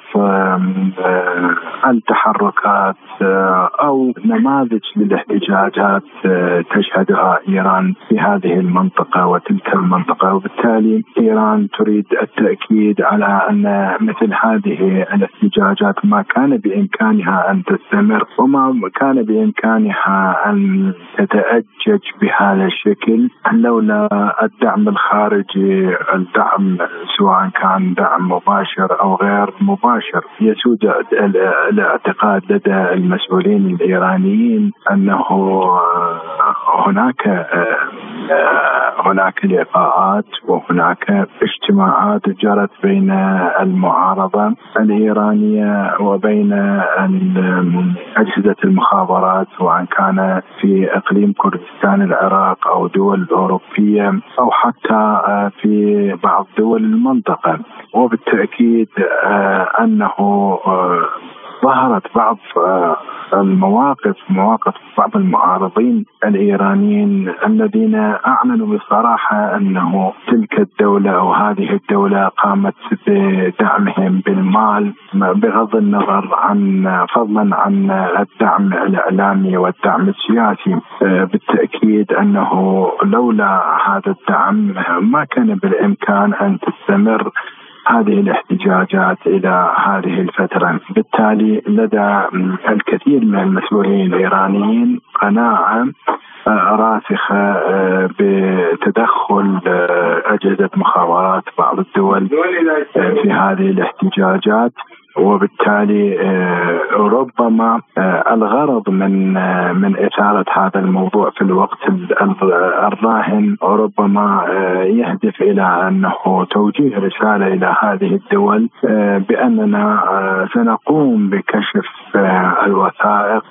Speaker 13: التحركات آه، أو نماذج للاحتجاجات آه، تشهدها إيران في هذه المنطقة وتلك المنطقة. وبالتالي إيران تريد التأكيد على أن مثل هذه الاحتجاجات ما كان بإمكانها أن تستمر. وما كان كان بإمكانها أن تتأجج بهذا الشكل لولا الدعم الخارجي الدعم سواء كان دعم مباشر أو غير مباشر. يسود الاعتقاد لدى المسؤولين الإيرانيين أنه هناك هناك لقاءات وهناك اجتماعات جرت بين المعارضة الإيرانية وبين أجهزة المخابرات سواء كان في إقليم كردستان العراق أو دول أوروبية أو حتى في بعض دول المنطقة. وبالتأكيد أنه ظهرت بعض آه، المواقف مواقف بعض المعارضين الإيرانيين الذين أعلنوا بصراحة أنه تلك الدولة أو هذه الدولة قامت بدعمهم بالمال بغض النظر عن فضلا عن الدعم الإعلامي والدعم السياسي. آه، بالتأكيد أنه لولا هذا الدعم ما كان بالإمكان أن تستمر هذه الاحتجاجات إلى هذه الفترة، بالتالي لدى الكثير من المسؤولين الإيرانيين قناعة آه، راسخة آه، بتدخل آه، أجهزة مخابرات بعض الدول في هذه الاحتجاجات. وبالتالي آه، ربما آه، الغرض من آه، من إثارة هذا الموضوع في الوقت الراهن ربما يهدف إلى أنه توجيه رسالة إلى هذه الدول بأننا سنقوم بكشف الوثائق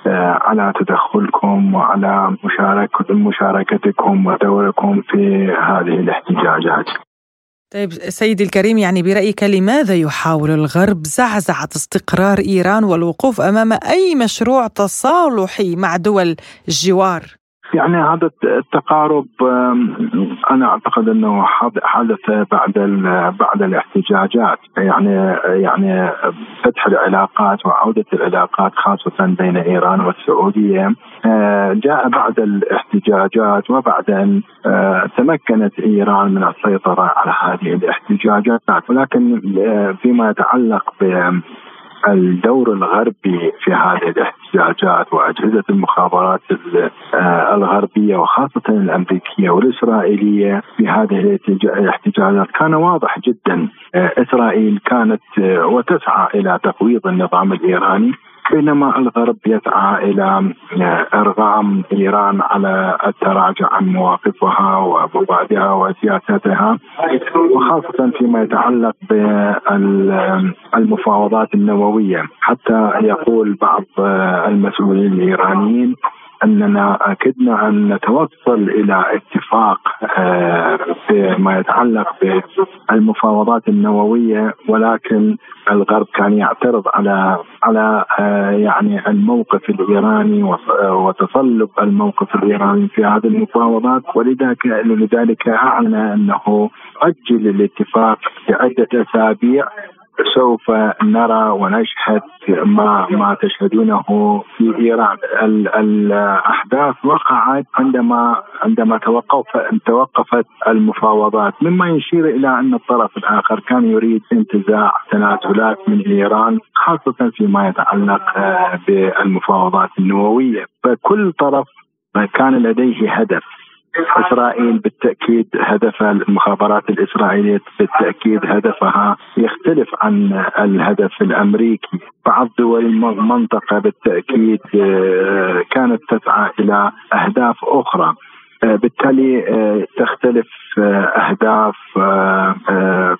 Speaker 13: على تدخلكم وعلى مشاركتكم ودوركم في هذه الاحتجاجات.
Speaker 4: طيب سيدي الكريم يعني برأيك لماذا يحاول الغرب زعزعة استقرار إيران والوقوف أمام أي مشروع تصالحي مع دول الجوار؟
Speaker 13: يعني هذا التقارب أنا أعتقد إنه حدث بعد بعد الاحتجاجات. يعني يعني فتح العلاقات وعودة العلاقات خاصة بين إيران والسعودية آه، جاء بعد الاحتجاجات وبعد أن آه، تمكنت إيران من السيطرة على هذه الاحتجاجات. ولكن آه، فيما يتعلق الدور الغربي في هذه الاحتجاجات وأجهزة المخابرات آه، الغربية وخاصة الأمريكية والإسرائيلية في هذه الاحتجاجات. كان واضح جدا آه، إسرائيل كانت آه، وتسعى إلى تقويض النظام الإيراني. بينما الغرب يسعى إلى إرغام إيران على التراجع عن مواقفها ومبادئها وسياستها وخاصة فيما يتعلق بالمفاوضات النووية. حتى يقول بعض المسؤولين الإيرانيين أننا كدنا أن نتوصل إلى اتفاق آه، فيما يتعلق بالمفاوضات النووية ولكن الغرب كان يعترض على على آه، يعني الموقف الإيراني وتصلب الموقف الإيراني في هذه المفاوضات. ولذلك لذلك أعلن أنه أجل الاتفاق بعده أسابيع. سوف نرى ونشهد ما ما تشهدونه في إيران. الأحداث وقعت عندما عندما توقف توقفت المفاوضات. مما يشير إلى أن الطرف الآخر كان يريد انتزاع تنازلات من إيران خاصة فيما يتعلق بالمفاوضات النووية. فكل طرف كان لديه هدف. إسرائيل بالتأكيد هدف المخابرات الإسرائيلية بالتأكيد هدفها يختلف عن الهدف الأمريكي، بعض دول المنطقة بالتأكيد آه، كانت تسعى إلى أهداف أخرى. آه، بالتالي آه، تختلف آه، أهداف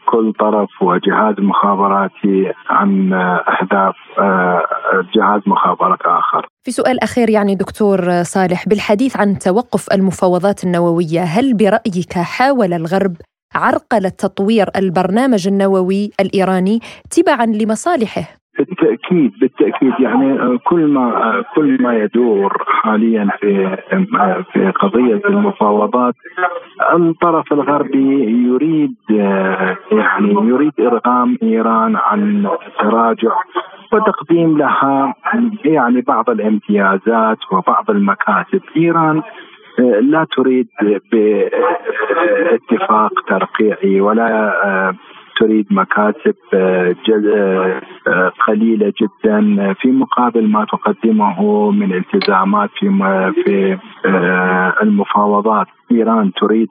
Speaker 13: كل طرف وجهاز مخابراتي عن أهداف جهاز مخابرات آخر.
Speaker 3: في سؤال أخير يعني دكتور صالح بالحديث عن توقف المفاوضات النووية، هل برأيك حاول الغرب عرقله تطوير البرنامج النووي الإيراني تبعا لمصالحه؟
Speaker 13: بالتأكيد بالتأكيد. يعني كل ما كل ما يدور حاليا في في قضية المفاوضات الطرف الغربي يريد يعني يريد إرغام إيران عن التراجع وتقديم لها يعني بعض الامتيازات وبعض المكاسب إيران لا تريد باتفاق ترقيعي ولا تريد مكاسب آه، آه، آه، قليلة جدا في مقابل ما تقدمه من التزامات في في المفاوضات إيران تريد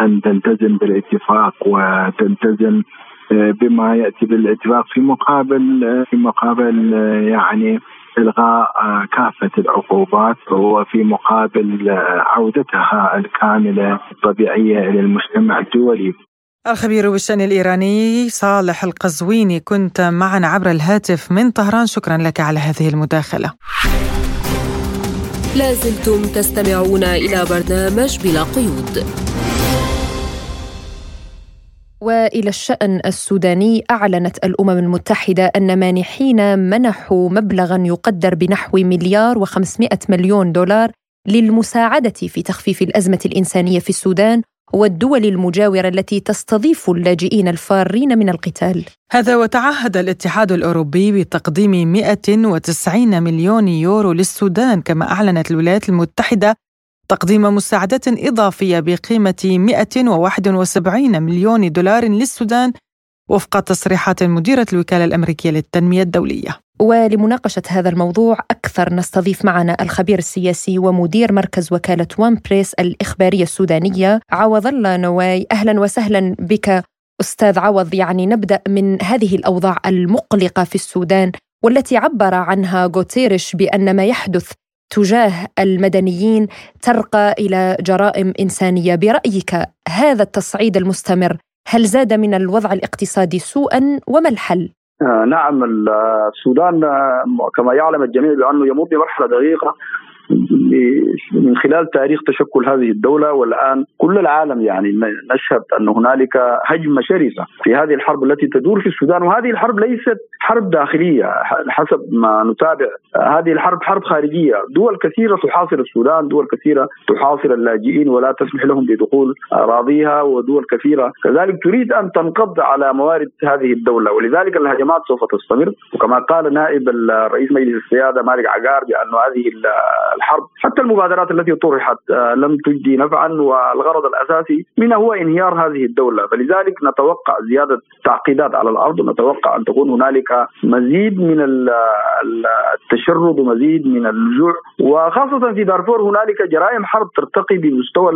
Speaker 13: أن تلتزم بالاتفاق وتلتزم بما يأتي بالاتفاق في مقابل في مقابل يعني إلغاء كافة العقوبات وفي مقابل عودتها الكاملة الطبيعية إلى المجتمع الدولي.
Speaker 4: الخبير بالشأن الإيراني صالح القزويني كنت معنا عبر الهاتف من طهران. شكرا لك على هذه المداخلة.
Speaker 1: لازلتم تستمعون إلى برنامج بلا قيود.
Speaker 3: وإلى الشأن السوداني أعلنت الأمم المتحدة أن مانحين منحوا مبلغا يقدر بنحو مليار و500 مليون دولار للمساعدة في تخفيف الأزمة الإنسانية في السودان والدول المجاورة التي تستضيف اللاجئين الفارين من القتال.
Speaker 4: هذا وتعهد الاتحاد الأوروبي بتقديم 190 مليون يورو للسودان كما أعلنت الولايات المتحدة تقديم مساعدات إضافية بقيمة 171 مليون دولار للسودان وفق تصريحات مديرة الوكالة الأمريكية للتنمية الدولية
Speaker 3: ولمناقشة هذا الموضوع أكثر نستضيف معنا الخبير السياسي ومدير مركز وكالة وان بريس الإخبارية السودانية عوض الله نواي. أهلا وسهلا بك أستاذ عوض. يعني نبدأ من هذه الأوضاع المقلقة في السودان والتي عبر عنها غوتيريش بأن ما يحدث تجاه المدنيين ترقى إلى جرائم إنسانية. برأيك هذا التصعيد المستمر هل زاد من الوضع الاقتصادي سوءا؟ وما الحل؟
Speaker 14: آه نعم السودان آه، كما يعلم الجميع بأنه يمر بمرحلة دقيقة. من خلال تاريخ تشكل هذه الدولة والآن كل العالم يعني نشهد أن هنالك هجمة شرسة في هذه الحرب التي تدور في السودان. وهذه الحرب ليست حرب داخلية. حسب ما نتابع هذه الحرب حرب خارجية. دول كثيرة تحاصر السودان دول كثيرة تحاصر اللاجئين ولا تسمح لهم بدخول أراضيها ودول كثيرة. كذلك تريد أن تنقض على موارد هذه الدولة. ولذلك الهجمات سوف تستمر. وكما قال نائب الرئيس مجلس السيادة مالك عقار بأن هذه الحرب. حتى المبادرات التي طرحت آه، لم تجدي نفعا والغرض الأساسي منها هو انهيار هذه الدولة. فلذلك نتوقع زيادة تعقيدات على الأرض ونتوقع أن تكون هنالك مزيد من التشرد ومزيد من اللجوء وخاصة في دارفور هنالك جرائم حرب ترتقي بمستوى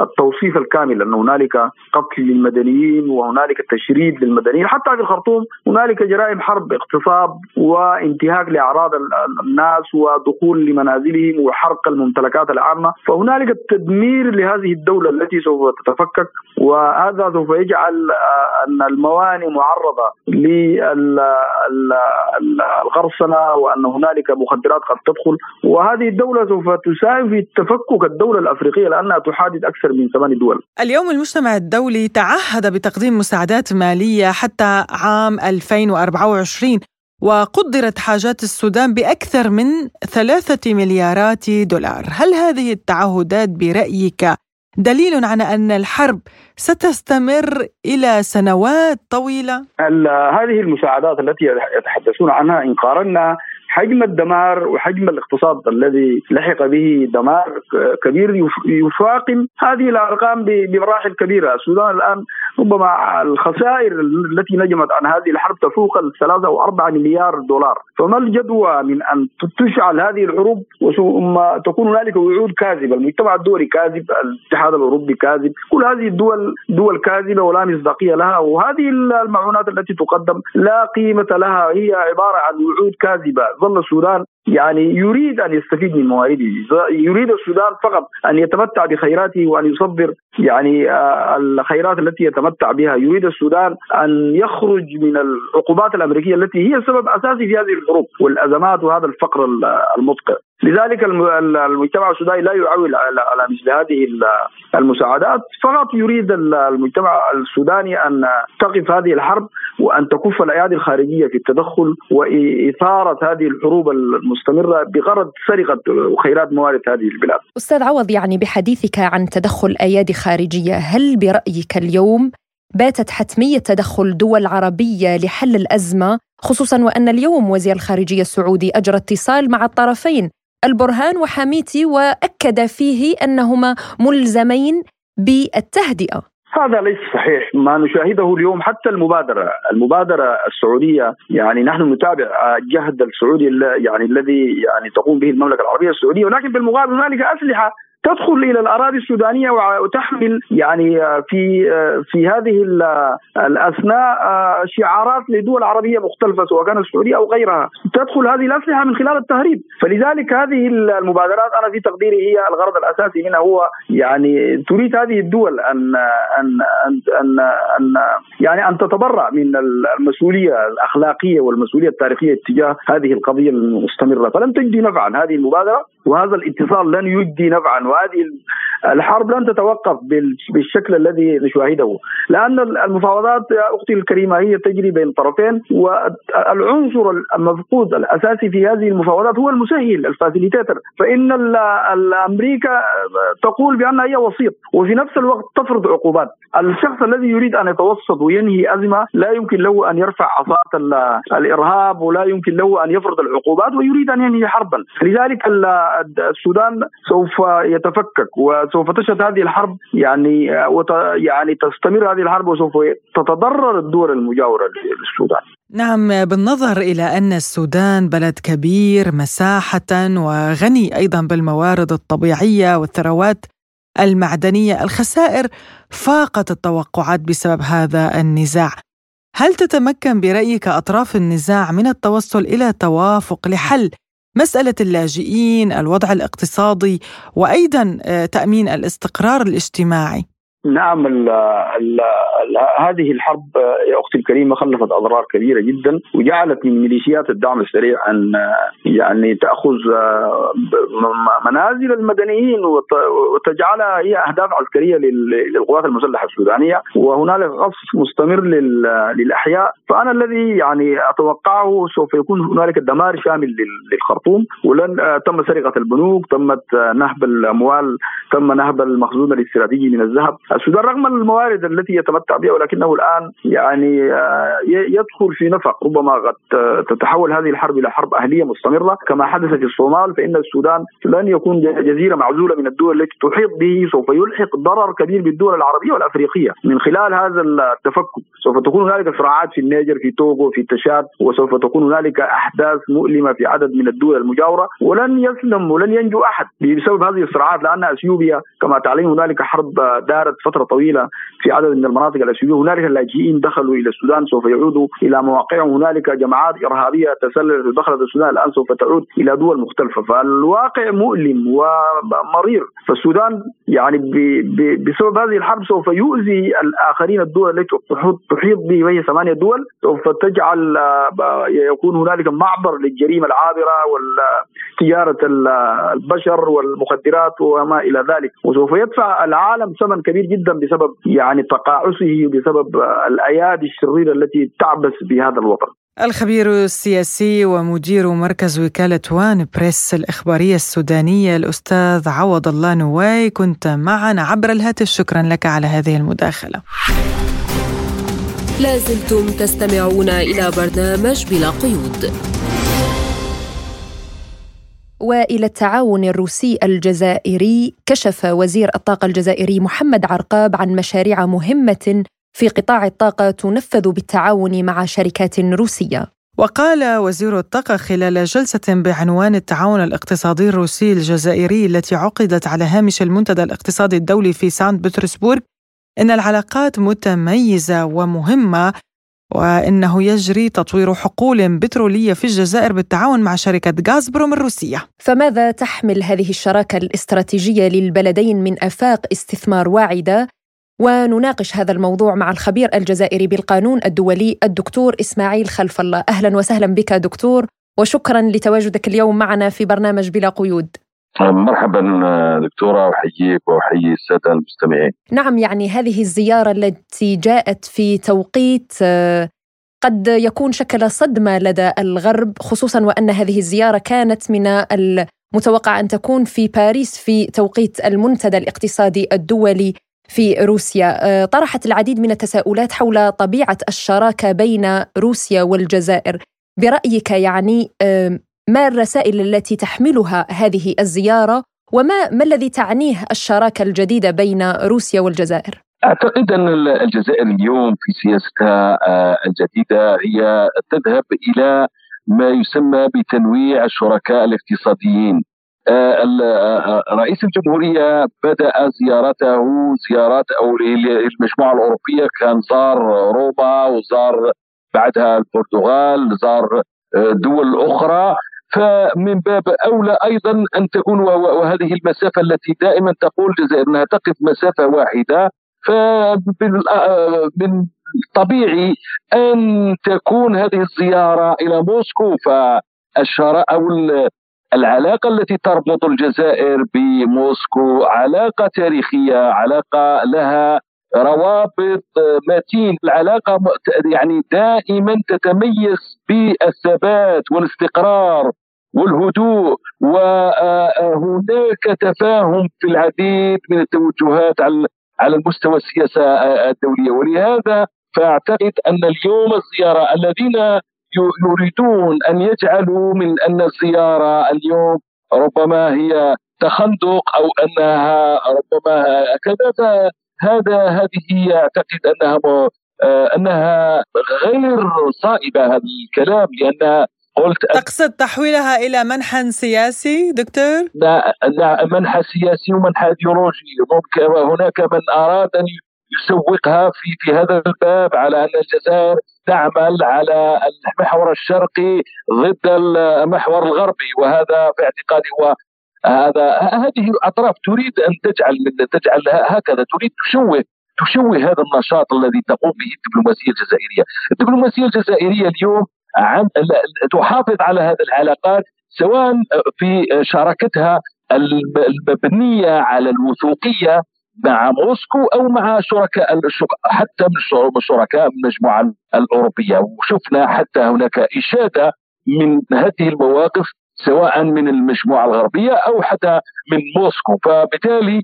Speaker 14: التوصيف الكامل ان هنالك قتل للمدنيين وهنالك تشريد للمدنيين. حتى في الخرطوم هنالك جرائم حرب اغتصاب وانتهاك لأعراض الناس ودخول لمنازلهم وحرق الممتلكات العامة فهنالك تدمير لهذه الدولة التي سوف تتفكك وهذا سوف يجعل آه، أن الموانئ معرضة للغرسنة وأن هنالك مخدرات قد تدخل. وهذه الدولة سوف تساهم في تفكك الدولة الأفريقية لأنها تحادث أكثر من ثمان دول.
Speaker 4: اليوم المجتمع الدولي تعهد بتقديم مساعدات مالية حتى عام 2024 وقدرت حاجات السودان بأكثر من ثلاثة مليارات دولار هل هذه التعهدات برأيك دليل على أن الحرب ستستمر إلى سنوات طويلة؟
Speaker 14: هذه المساعدات التي يتحدثون عنها إن قارنا حجم الدمار وحجم الاقتصاد الذي لحق به دمار كبير يفاقم هذه الأرقام بمراحل كبيرة، السودان الآن ربما الخسائر التي نجمت عن هذه الحرب تفوق الثلاثة أو أربعة مليار دولار، فما الجدوى من أن تشعل هذه الحروب ثم تكون هنالك وعود كاذبة، المجتمع الدولي كاذب، الاتحاد الأوروبي كاذب، كل هذه الدول دول كاذبة ولا مصداقية لها، وهذه المعونات التي تقدم لا قيمة لها، هي عبارة عن وعود كاذبة، ظل السودان يعني يريد أن يستفيد من موارده، يريد السودان فقط أن يتمتع بخيراته وأن يصدر يعني آه، الخيرات التي يتمتع بها، يريد السودان أن يخرج من العقوبات الأمريكية التي هي سبب أساسي في هذه الحروب والأزمات وهذا الفقر المدقع. لذلك المجتمع السوداني لا يعول على مثل هذه المساعدات. فقط يريد المجتمع السوداني أن تقف هذه الحرب وأن تكف الأيادي الخارجية في التدخل واثاره هذه الحروب المستمره بغرض سرقة خيرات موارد هذه البلاد.
Speaker 3: أستاذ عوض يعني بحديثك عن تدخل أيادي خارجية، هل برأيك اليوم باتت حتمية تدخل دول عربية لحل الأزمة خصوصا وأن اليوم وزير الخارجية السعودي أجرى اتصال مع الطرفين البرهان وحميتي وأكد فيه أنهما ملزمين بالتهدئة
Speaker 14: هذا ليس صحيح. ما نشاهده اليوم حتى المبادرة. المبادرة السعودية يعني نحن نتابع الجهد السعودي يعني الذي يعني تقوم به المملكة العربية السعودية ولكن بالمقابل هنالك أسلحة تدخل إلى الأراضي السودانية وتحمل يعني في في هذه الأثناء شعارات لدول عربية مختلفة سواء كانت السعودية أو غيرها. تدخل هذه الأسلحة من خلال التهريب. فلذلك هذه المبادرات أنا في تقديري هي الغرض الأساسي منها هو يعني تريد هذه الدول أن أن أن أن, أن يعني أن تتبرع من المسؤولية الأخلاقية والمسؤولية التاريخية تجاه هذه القضية المستمرة. فلن تجدي نفعا هذه المبادرة. وهذا الاتصال لن يجدي نفعا. وهذه الحرب لن تتوقف بالشكل الذي نشاهده لأن المفاوضات يا أختي الكريمة هي تجري بين طرفين والعنصر المفقود الأساسي في هذه المفاوضات هو المسهل الفاسيليتيتر. فإن أمريكا تقول بأن هي وسيط وفي نفس الوقت تفرض عقوبات. الشخص الذي يريد أن يتوسط وينهي أزمة لا يمكن له أن يرفع عصاة الإرهاب ولا يمكن له أن يفرض العقوبات ويريد أن ينهي حربا. لذلك السودان سوف يتفكك وسوف تشهد هذه الحرب يعني يعني تستمر هذه الحرب وسوف تتضرر الدول المجاورة للسودان.
Speaker 4: نعم بالنظر إلى أن السودان بلد كبير مساحة وغني أيضا بالموارد الطبيعية والثروات المعدنية الخسائر فاقت التوقعات بسبب هذا النزاع. هل تتمكن برأيك أطراف النزاع من التوصل إلى توافق لحل مسألة اللاجئين الوضع الاقتصادي وأيضا آه، تأمين الاستقرار الاجتماعي.
Speaker 14: نعم ال ال ال هذه الحرب يا أختي الكريمة خلفت أضرار كبيرة جدا وجعلت من ميليشيات الدعم السريع أن يعني تأخذ منازل المدنيين وتجعلها هي أهداف عسكرية للقوات المسلحة السودانية وهنالك قصف مستمر للأحياء. فأنا الذي يعني أتوقعه سوف يكون هنالك دمار شامل للخرطوم ولن تم سرقة البنوك تمت نهب الأموال تم نهب المخزون الاستراتيجي من الذهب. السودان رغم الموارد التي يتمتع بها ولكنه الآن يعني آه، يدخل في نفق. ربما قد تتحول هذه الحرب إلى حرب أهلية مستمرة. كما حدث في الصومال فإن السودان لن يكون جزيرة معزولة من الدول التي تحيط به. سوف يلحق ضرر كبير بالدول العربية والأفريقية. من خلال هذا التفكك سوف تكون هنالك صراعات في النيجر في توغو في تشاد وسوف تكون هنالك أحداث مؤلمة في عدد من الدول المجاورة. ولن يسلم ولن ينجو أحد بسبب هذه الصراعات لأن أثيوبيا كما تعلمون هنالك حرب دارت فترة طويلة في عدد من المناطق الأسيوية. هنالك اللاجئين دخلوا إلى السودان سوف يعودوا إلى مواقعهم. هنالك جماعات إرهابية تسللت ودخلت السودان. الآن سوف تعود إلى دول مختلفة. فالواقع مؤلم ومرير. فالسودان يعني بسبب هذه الحرب سوف يؤذي الآخرين الدول التي تحيط به وهي ثمانية دول. سوف تجعل يكون هنالك معبر للجريمة العابرة وتجاره البشر والمخدرات وما إلى ذلك. وسوف يدفع العالم ثمن كبير جدا بسبب يعني تقاعسه بسبب الأيادي الشريرة التي تعبث بهذا الوطن.
Speaker 4: الخبير السياسي ومدير مركز وكالة وان بريس الإخبارية السودانية الأستاذ عوض الله نواي كنت معنا عبر الهاتف. شكرا لك على هذه المداخلة.
Speaker 1: لازلتم تستمعون إلى برنامج بلا قيود.
Speaker 3: وإلى التعاون الروسي الجزائري كشف وزير الطاقة الجزائري محمد عرقاب عن مشاريع مهمة في قطاع الطاقة تنفذ بالتعاون مع شركات روسية.
Speaker 4: وقال وزير الطاقة خلال جلسة بعنوان التعاون الاقتصادي الروسي الجزائري التي عقدت على هامش المنتدى الاقتصادي الدولي في سانت بطرسبورغ إن العلاقات متميزة ومهمة وإنه يجري تطوير حقول بترولية في الجزائر بالتعاون مع شركة غازبروم الروسية.
Speaker 3: فماذا تحمل هذه الشراكة الاستراتيجية للبلدين من آفاق استثمار واعدة؟ ونناقش هذا الموضوع مع الخبير الجزائري بالقانون الدولي الدكتور إسماعيل خلف الله، أهلا وسهلا بك دكتور وشكرا لتواجدك اليوم معنا في برنامج بلا قيود.
Speaker 5: مرحبا دكتورة أحييك وأحيي السادة المستمعين.
Speaker 3: نعم يعني هذه الزيارة التي جاءت في توقيت آه، قد يكون شكل صدمة لدى الغرب خصوصا وأن هذه الزيارة كانت من المتوقع أن تكون في باريس في توقيت المنتدى الاقتصادي الدولي في روسيا. آه، طرحت العديد من التساؤلات حول طبيعة الشراكة بين روسيا والجزائر. برأيك يعني ما الرسائل التي تحملها هذه الزيارة وما ما الذي تعنيه الشراكة الجديدة بين روسيا والجزائر؟
Speaker 5: أعتقد أن الجزائر اليوم في سياستها آه، الجديدة هي تذهب إلى ما يسمى بتنويع الشركاء الاقتصاديين رئيس الجمهورية بدأ زيارته زيارات أو المجموعة الأوروبية كان زار روما وزار بعدها البرتغال زار دول أخرى فمن باب أولى أيضا أن تكون وهذه المسافة التي دائما تقول الجزائر انها تقف مسافة واحدة فمن طبيعي أن تكون هذه الزيارة إلى موسكو فالشراء أو العلاقة التي تربط الجزائر بموسكو علاقة تاريخية علاقة لها روابط متين. العلاقة يعني دائما تتميز بالثبات والاستقرار. والهدوء وهناك تفاهم في العديد من التوجهات على المستوى السياسة الدولية ولهذا فأعتقد أن اليوم الزيارة الذين يريدون أن يجعلوا من أن الزيارة اليوم ربما هي تخندق أو أنها ربما كذا هذا هذه أعتقد أنها أنها غير صائبة هذا الكلام لأن
Speaker 4: قلت تقصد تحويلها إلى منحى سياسي دكتور؟
Speaker 5: لا لا منحى سياسي ومنحى إيديولوجي ممكن هناك من أراد أن يسوقها في في هذا الباب على أن الجزائر تعمل على المحور الشرقي ضد المحور الغربي وهذا في اعتقادي هو هذا هذه الأطراف تريد أن تجعل من تجعل هكذا تريد تشوه تشوه هذا النشاط الذي تقوم به الدبلوماسية الجزائرية، الدبلوماسية الجزائرية اليوم عن تحافظ على هذه العلاقات سواء في شراكتها المبنيه على الوثوقية مع موسكو أو مع شركاء حتى من شركاء المجموعة الأوروبية. وشفنا حتى هناك إشادة من هذه المواقف سواء من المجموعة الغربية أو حتى من موسكو. فبالتالي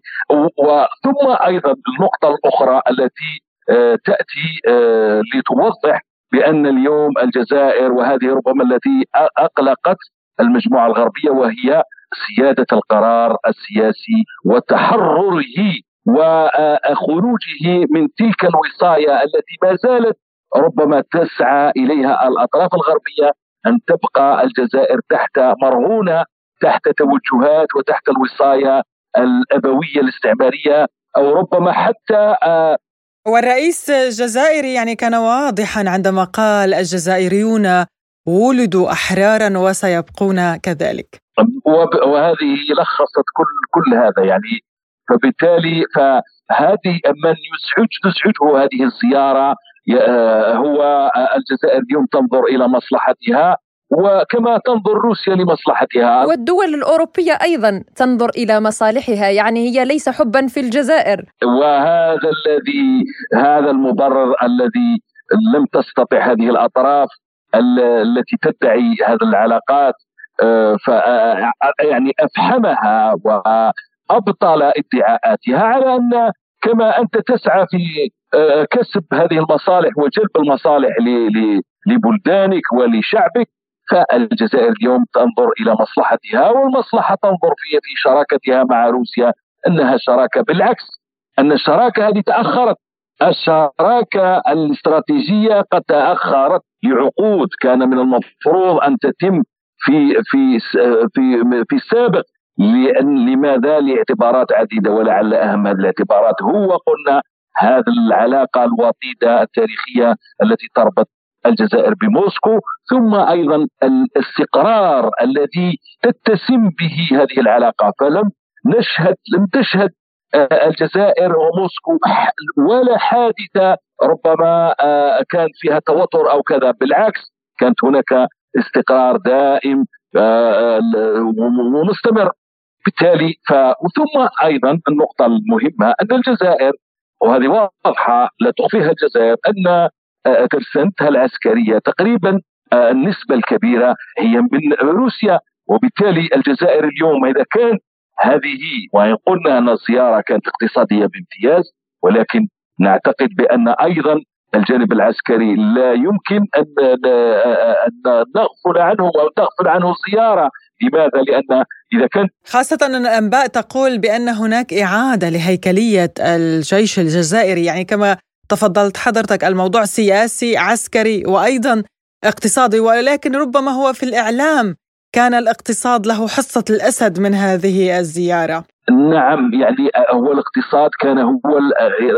Speaker 5: وثم أيضا النقطة الأخرى التي آه، تأتي آه، لتوضح بأن اليوم الجزائر وهذه ربما التي أقلقت المجموعة الغربية وهي سياده القرار السياسي وتحرره وخروجه من تلك الوصايه التي ما زالت ربما تسعى إليها الأطراف الغربية أن تبقى الجزائر تحت مرهونة تحت توجهات وتحت الوصايه الأبوية الاستعمارية أو ربما حتى
Speaker 4: آه والرئيس الجزائري يعني كان واضحا عندما قال الجزائريون ولدوا أحرارا وسيبقون كذلك.
Speaker 5: وهذه لخصت كل كل هذا يعني. فبالتالي فهذه من يزعج تزعجه هذه الزيارة هو الجزائر اليوم تنظر إلى مصلحتها. وكما تنظر روسيا لمصلحتها.
Speaker 3: والدول الأوروبية أيضا تنظر إلى مصالحها يعني هي ليس حبا في الجزائر.
Speaker 5: وهذا الذي هذا المبرر الذي لم تستطع هذه الأطراف التي تدعي هذه العلاقات آه، يعني أفحمها وأبطل ادعاءاتها على أن كما أنت تسعى في آه، كسب هذه المصالح وجلب المصالح لبلدانك ولشعبك فالجزائر اليوم تنظر إلى مصلحتها والمصلحة تنظر في في شراكتها مع روسيا أنها شراكة بالعكس أن الشراكة هذه تأخرت. الشراكة الاستراتيجية قد تأخرت لعقود. كان من المفروض أن تتم في في في في السابق لأن لماذا لاعتبارات عديدة ولعل أهم هذه الاعتبارات. هو قلنا هذه العلاقة الوطيدة التاريخية التي تربط الجزائر بموسكو ثم أيضا الاستقرار الذي تتسم به هذه العلاقة. فلم نشهد لم تشهد آه، الجزائر وموسكو ولا حادثة ربما آه، كان فيها توتر أو كذا. بالعكس كانت هناك استقرار دائم آه، ومستمر. بالتالي ف ثم أيضا النقطة المهمة أن الجزائر وهذه واضحة لا تخفيها الجزائر أن ترسنتها العسكريه تقريبا آه، النسبة الكبيره هي من روسيا وبالتالي الجزائر اليوم اذا كان هذه وان قلنا ان الزياره كانت اقتصاديه بامتياز ولكن نعتقد بان أيضا الجانب العسكري لا يمكن ان نغفل عنه أو تغفل عنه الزياره لماذا؟ لأن اذا كان
Speaker 4: خاصه ان الانباء تقول بان هناك اعاده لهيكليه الجيش الجزائري يعني كما تفضلت حضرتك الموضوع سياسي عسكري وأيضا اقتصادي ولكن ربما هو في الإعلام كان الاقتصاد له حصة الأسد من هذه الزيارة.
Speaker 5: نعم يعني هو الاقتصاد كان هو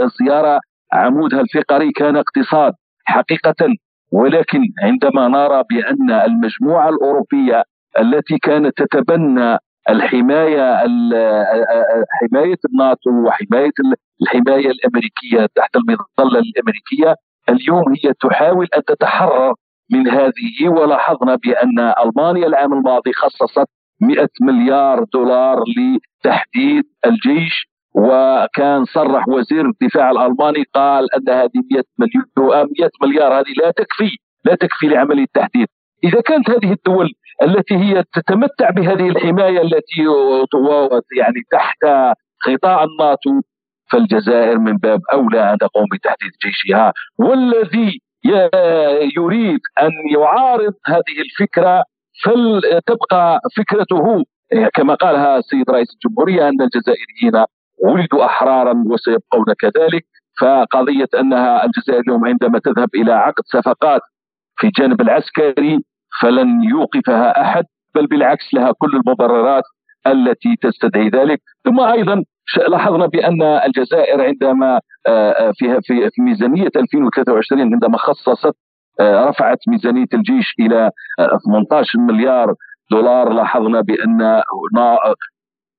Speaker 5: الزيارة عمودها الفقري كان اقتصاد حقيقة ولكن عندما نرى بأن المجموعة الأوروبية التي كانت تتبنى الحماية حماية الناتو وحماية الحماية الأمريكية تحت المظلة الأمريكية اليوم هي تحاول أن تتحرر من هذه. ولاحظنا بأن ألمانيا العام الماضي خصصت 100 مليار دولار لتحديث الجيش وكان صرح وزير الدفاع الألماني قال أن هذه 100 مليار 100 مليار هذه لا تكفي لا تكفي لعمليه التحديث إذا كانت هذه الدول التي هي تتمتع بهذه الحماية التي يعني تحت غطاء الناتو فالجزائر من باب أولى ان تقوم بتحديث جيشها والذي يريد أن يعارض هذه الفكرة فلتبقى فكرته كما قالها السيد رئيس الجمهورية أن الجزائريين ولدوا أحرارا وسيبقون كذلك فقضية أنها الجزائر اليوم عندما تذهب إلى عقد صفقات في الجانب العسكري فلن يوقفها أحد بل بالعكس لها كل المبررات التي تستدعي ذلك. ثم أيضا لاحظنا بأن الجزائر عندما آه، آه، في في ميزانية 2023 عندما خصصت آه، رفعت ميزانية الجيش إلى 18 مليار دولار لاحظنا بأن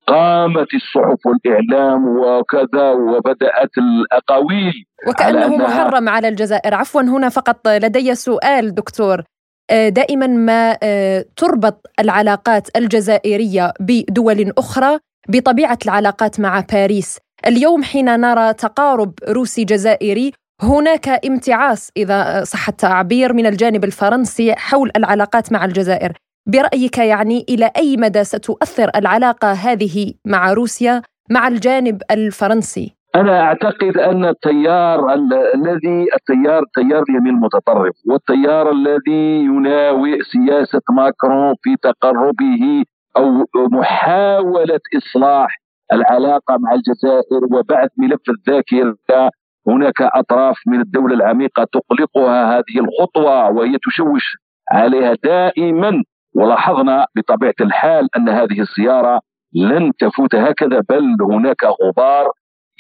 Speaker 5: قامت الصحف والإعلام وكذا وبدأت الأقاويل
Speaker 3: وكأنه على محرم على الجزائر. عفوا هنا فقط لدي سؤال دكتور. دائما ما آه، تربط العلاقات الجزائرية بدول أخرى بطبيعة العلاقات مع باريس. اليوم حين نرى تقارب روسي جزائري هناك امتعاص إذا صح التعبير من الجانب الفرنسي حول العلاقات مع الجزائر. برأيك يعني إلى أي مدى ستؤثر العلاقة هذه مع روسيا مع الجانب الفرنسي؟
Speaker 5: أنا أعتقد أن التيار الذي التيار تيار اليمين المتطرف والتيار الذي يناوئ سياسة ماكرون في تقربه أو محاولة إصلاح العلاقة مع الجزائر وبعث ملف الذاكرة هناك أطراف من الدولة العميقة تقلقها هذه الخطوة وهي تشوش عليها دائما ولاحظنا بطبيعة الحال أن هذه الزيارة لن تفوت هكذا بل هناك غبار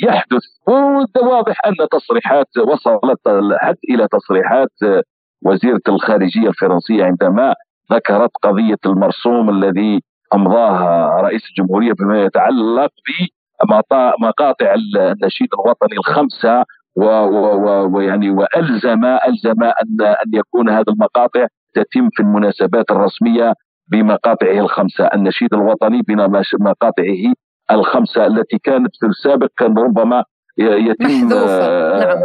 Speaker 5: يحدث واضح أن تصريحات وصلت حتى إلى تصريحات وزيرة الخارجية الفرنسية عندما ذكرت قضية المرسوم الذي أمضاها رئيس الجمهورية فيما يتعلق بمقاطع النشيد الوطني الخمسة ويعني والزم ألزم ان أن يكون هذه المقاطع تتم في المناسبات الرسمية بمقاطعه الخمسة، النشيد الوطني بمقاطعه الخمسة التي كانت في السابق كان ربما يتم
Speaker 3: محذوفة. آه، نعم.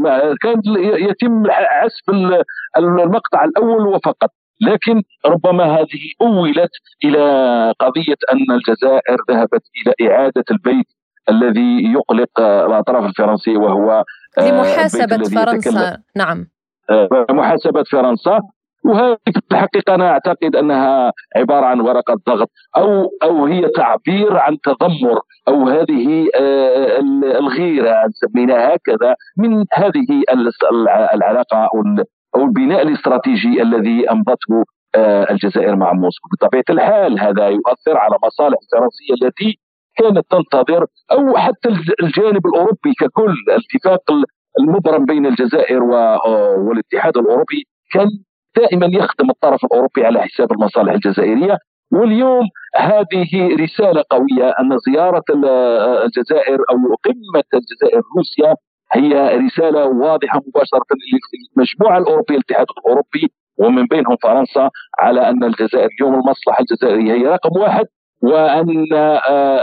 Speaker 5: ما كان يتم عزف المقطع الأول وفقط لكن ربما هذه أولت إلى قضية أن الجزائر ذهبت إلى إعادة البيت الذي يقلق الأطراف الفرنسية وهو
Speaker 3: آه، لمحاسبة فرنسا نعم
Speaker 5: آه، محاسبه فرنسا وهذه الحقيقة أنا أعتقد أنها عبارة عن ورقة ضغط أو أو هي تعبير عن تذمر أو هذه آه، الغيرة نسميها هكذا من هذه العلاقة أو البناء الاستراتيجي الذي امضته آه، الجزائر مع موسكو. بطبيعة الحال هذا يؤثر على مصالح الفرنسيه التي كانت تنتظر أو حتى الجانب الأوروبي ككل. الاتفاق المبرم بين الجزائر والاتحاد الأوروبي كان دائما يخدم الطرف الأوروبي على حساب المصالح الجزائرية. واليوم هذه رسالة قوية أن زيارة الجزائر أو قمة الجزائر روسيا هي رسالة واضحة مباشرة للمجموعه الاوروبيه الاتحاد الأوروبي ومن بينهم فرنسا على أن الجزائر اليوم المصلحة الجزائرية هي رقم واحد وأن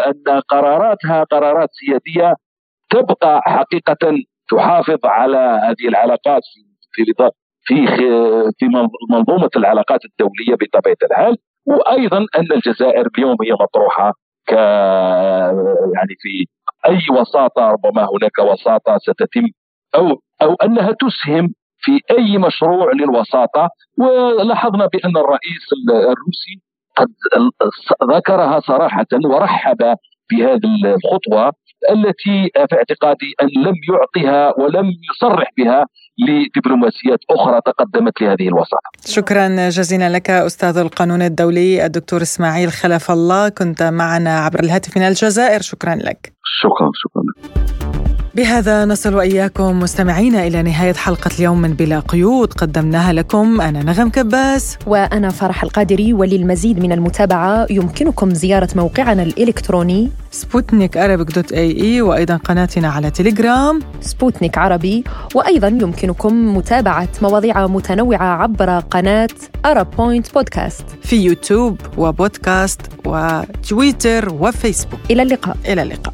Speaker 5: أن قراراتها قرارات سيادية تبقى حقيقة تحافظ على هذه العلاقات في في في منظومة العلاقات الدولية بطبيعة الحال وأيضا أن الجزائر اليوم هي مطروحة ك يعني في أي وساطة ربما هناك وساطة ستتم أو أو أنها تسهم في أي مشروع للوساطة. ولاحظنا بأن الرئيس الروسي قد ذكرها صراحة ورحب بهذه الخطوة. التي في اعتقادي أن لم يعطها ولم يصرح بها لدبلوماسيات أخرى تقدمت لهذه الوساطه.
Speaker 4: شكرا جزيلا لك أستاذ القانون الدولي الدكتور إسماعيل خلف الله كنت معنا عبر الهاتف من الجزائر شكرا لك.
Speaker 5: شكرا شكرا لك.
Speaker 4: بهذا نصل وإياكم مستمعينا إلى نهاية حلقة اليوم من بلا قيود. قدمناها لكم أنا نغم كباس.
Speaker 3: وأنا فرح القادري وللمزيد من المتابعة. يمكنكم زيارة موقعنا الإلكتروني
Speaker 4: سبوتنيك dot ae وأيضا قناتنا على تليجرام.
Speaker 3: سبوتنيك عربي. وأيضا يمكنكم متابعة مواضيع متنوعة عبر قناة Arab Point بودكاست
Speaker 4: في يوتيوب وبودكاست وتويتر وفيسبوك.
Speaker 3: إلى اللقاء.
Speaker 4: إلى اللقاء.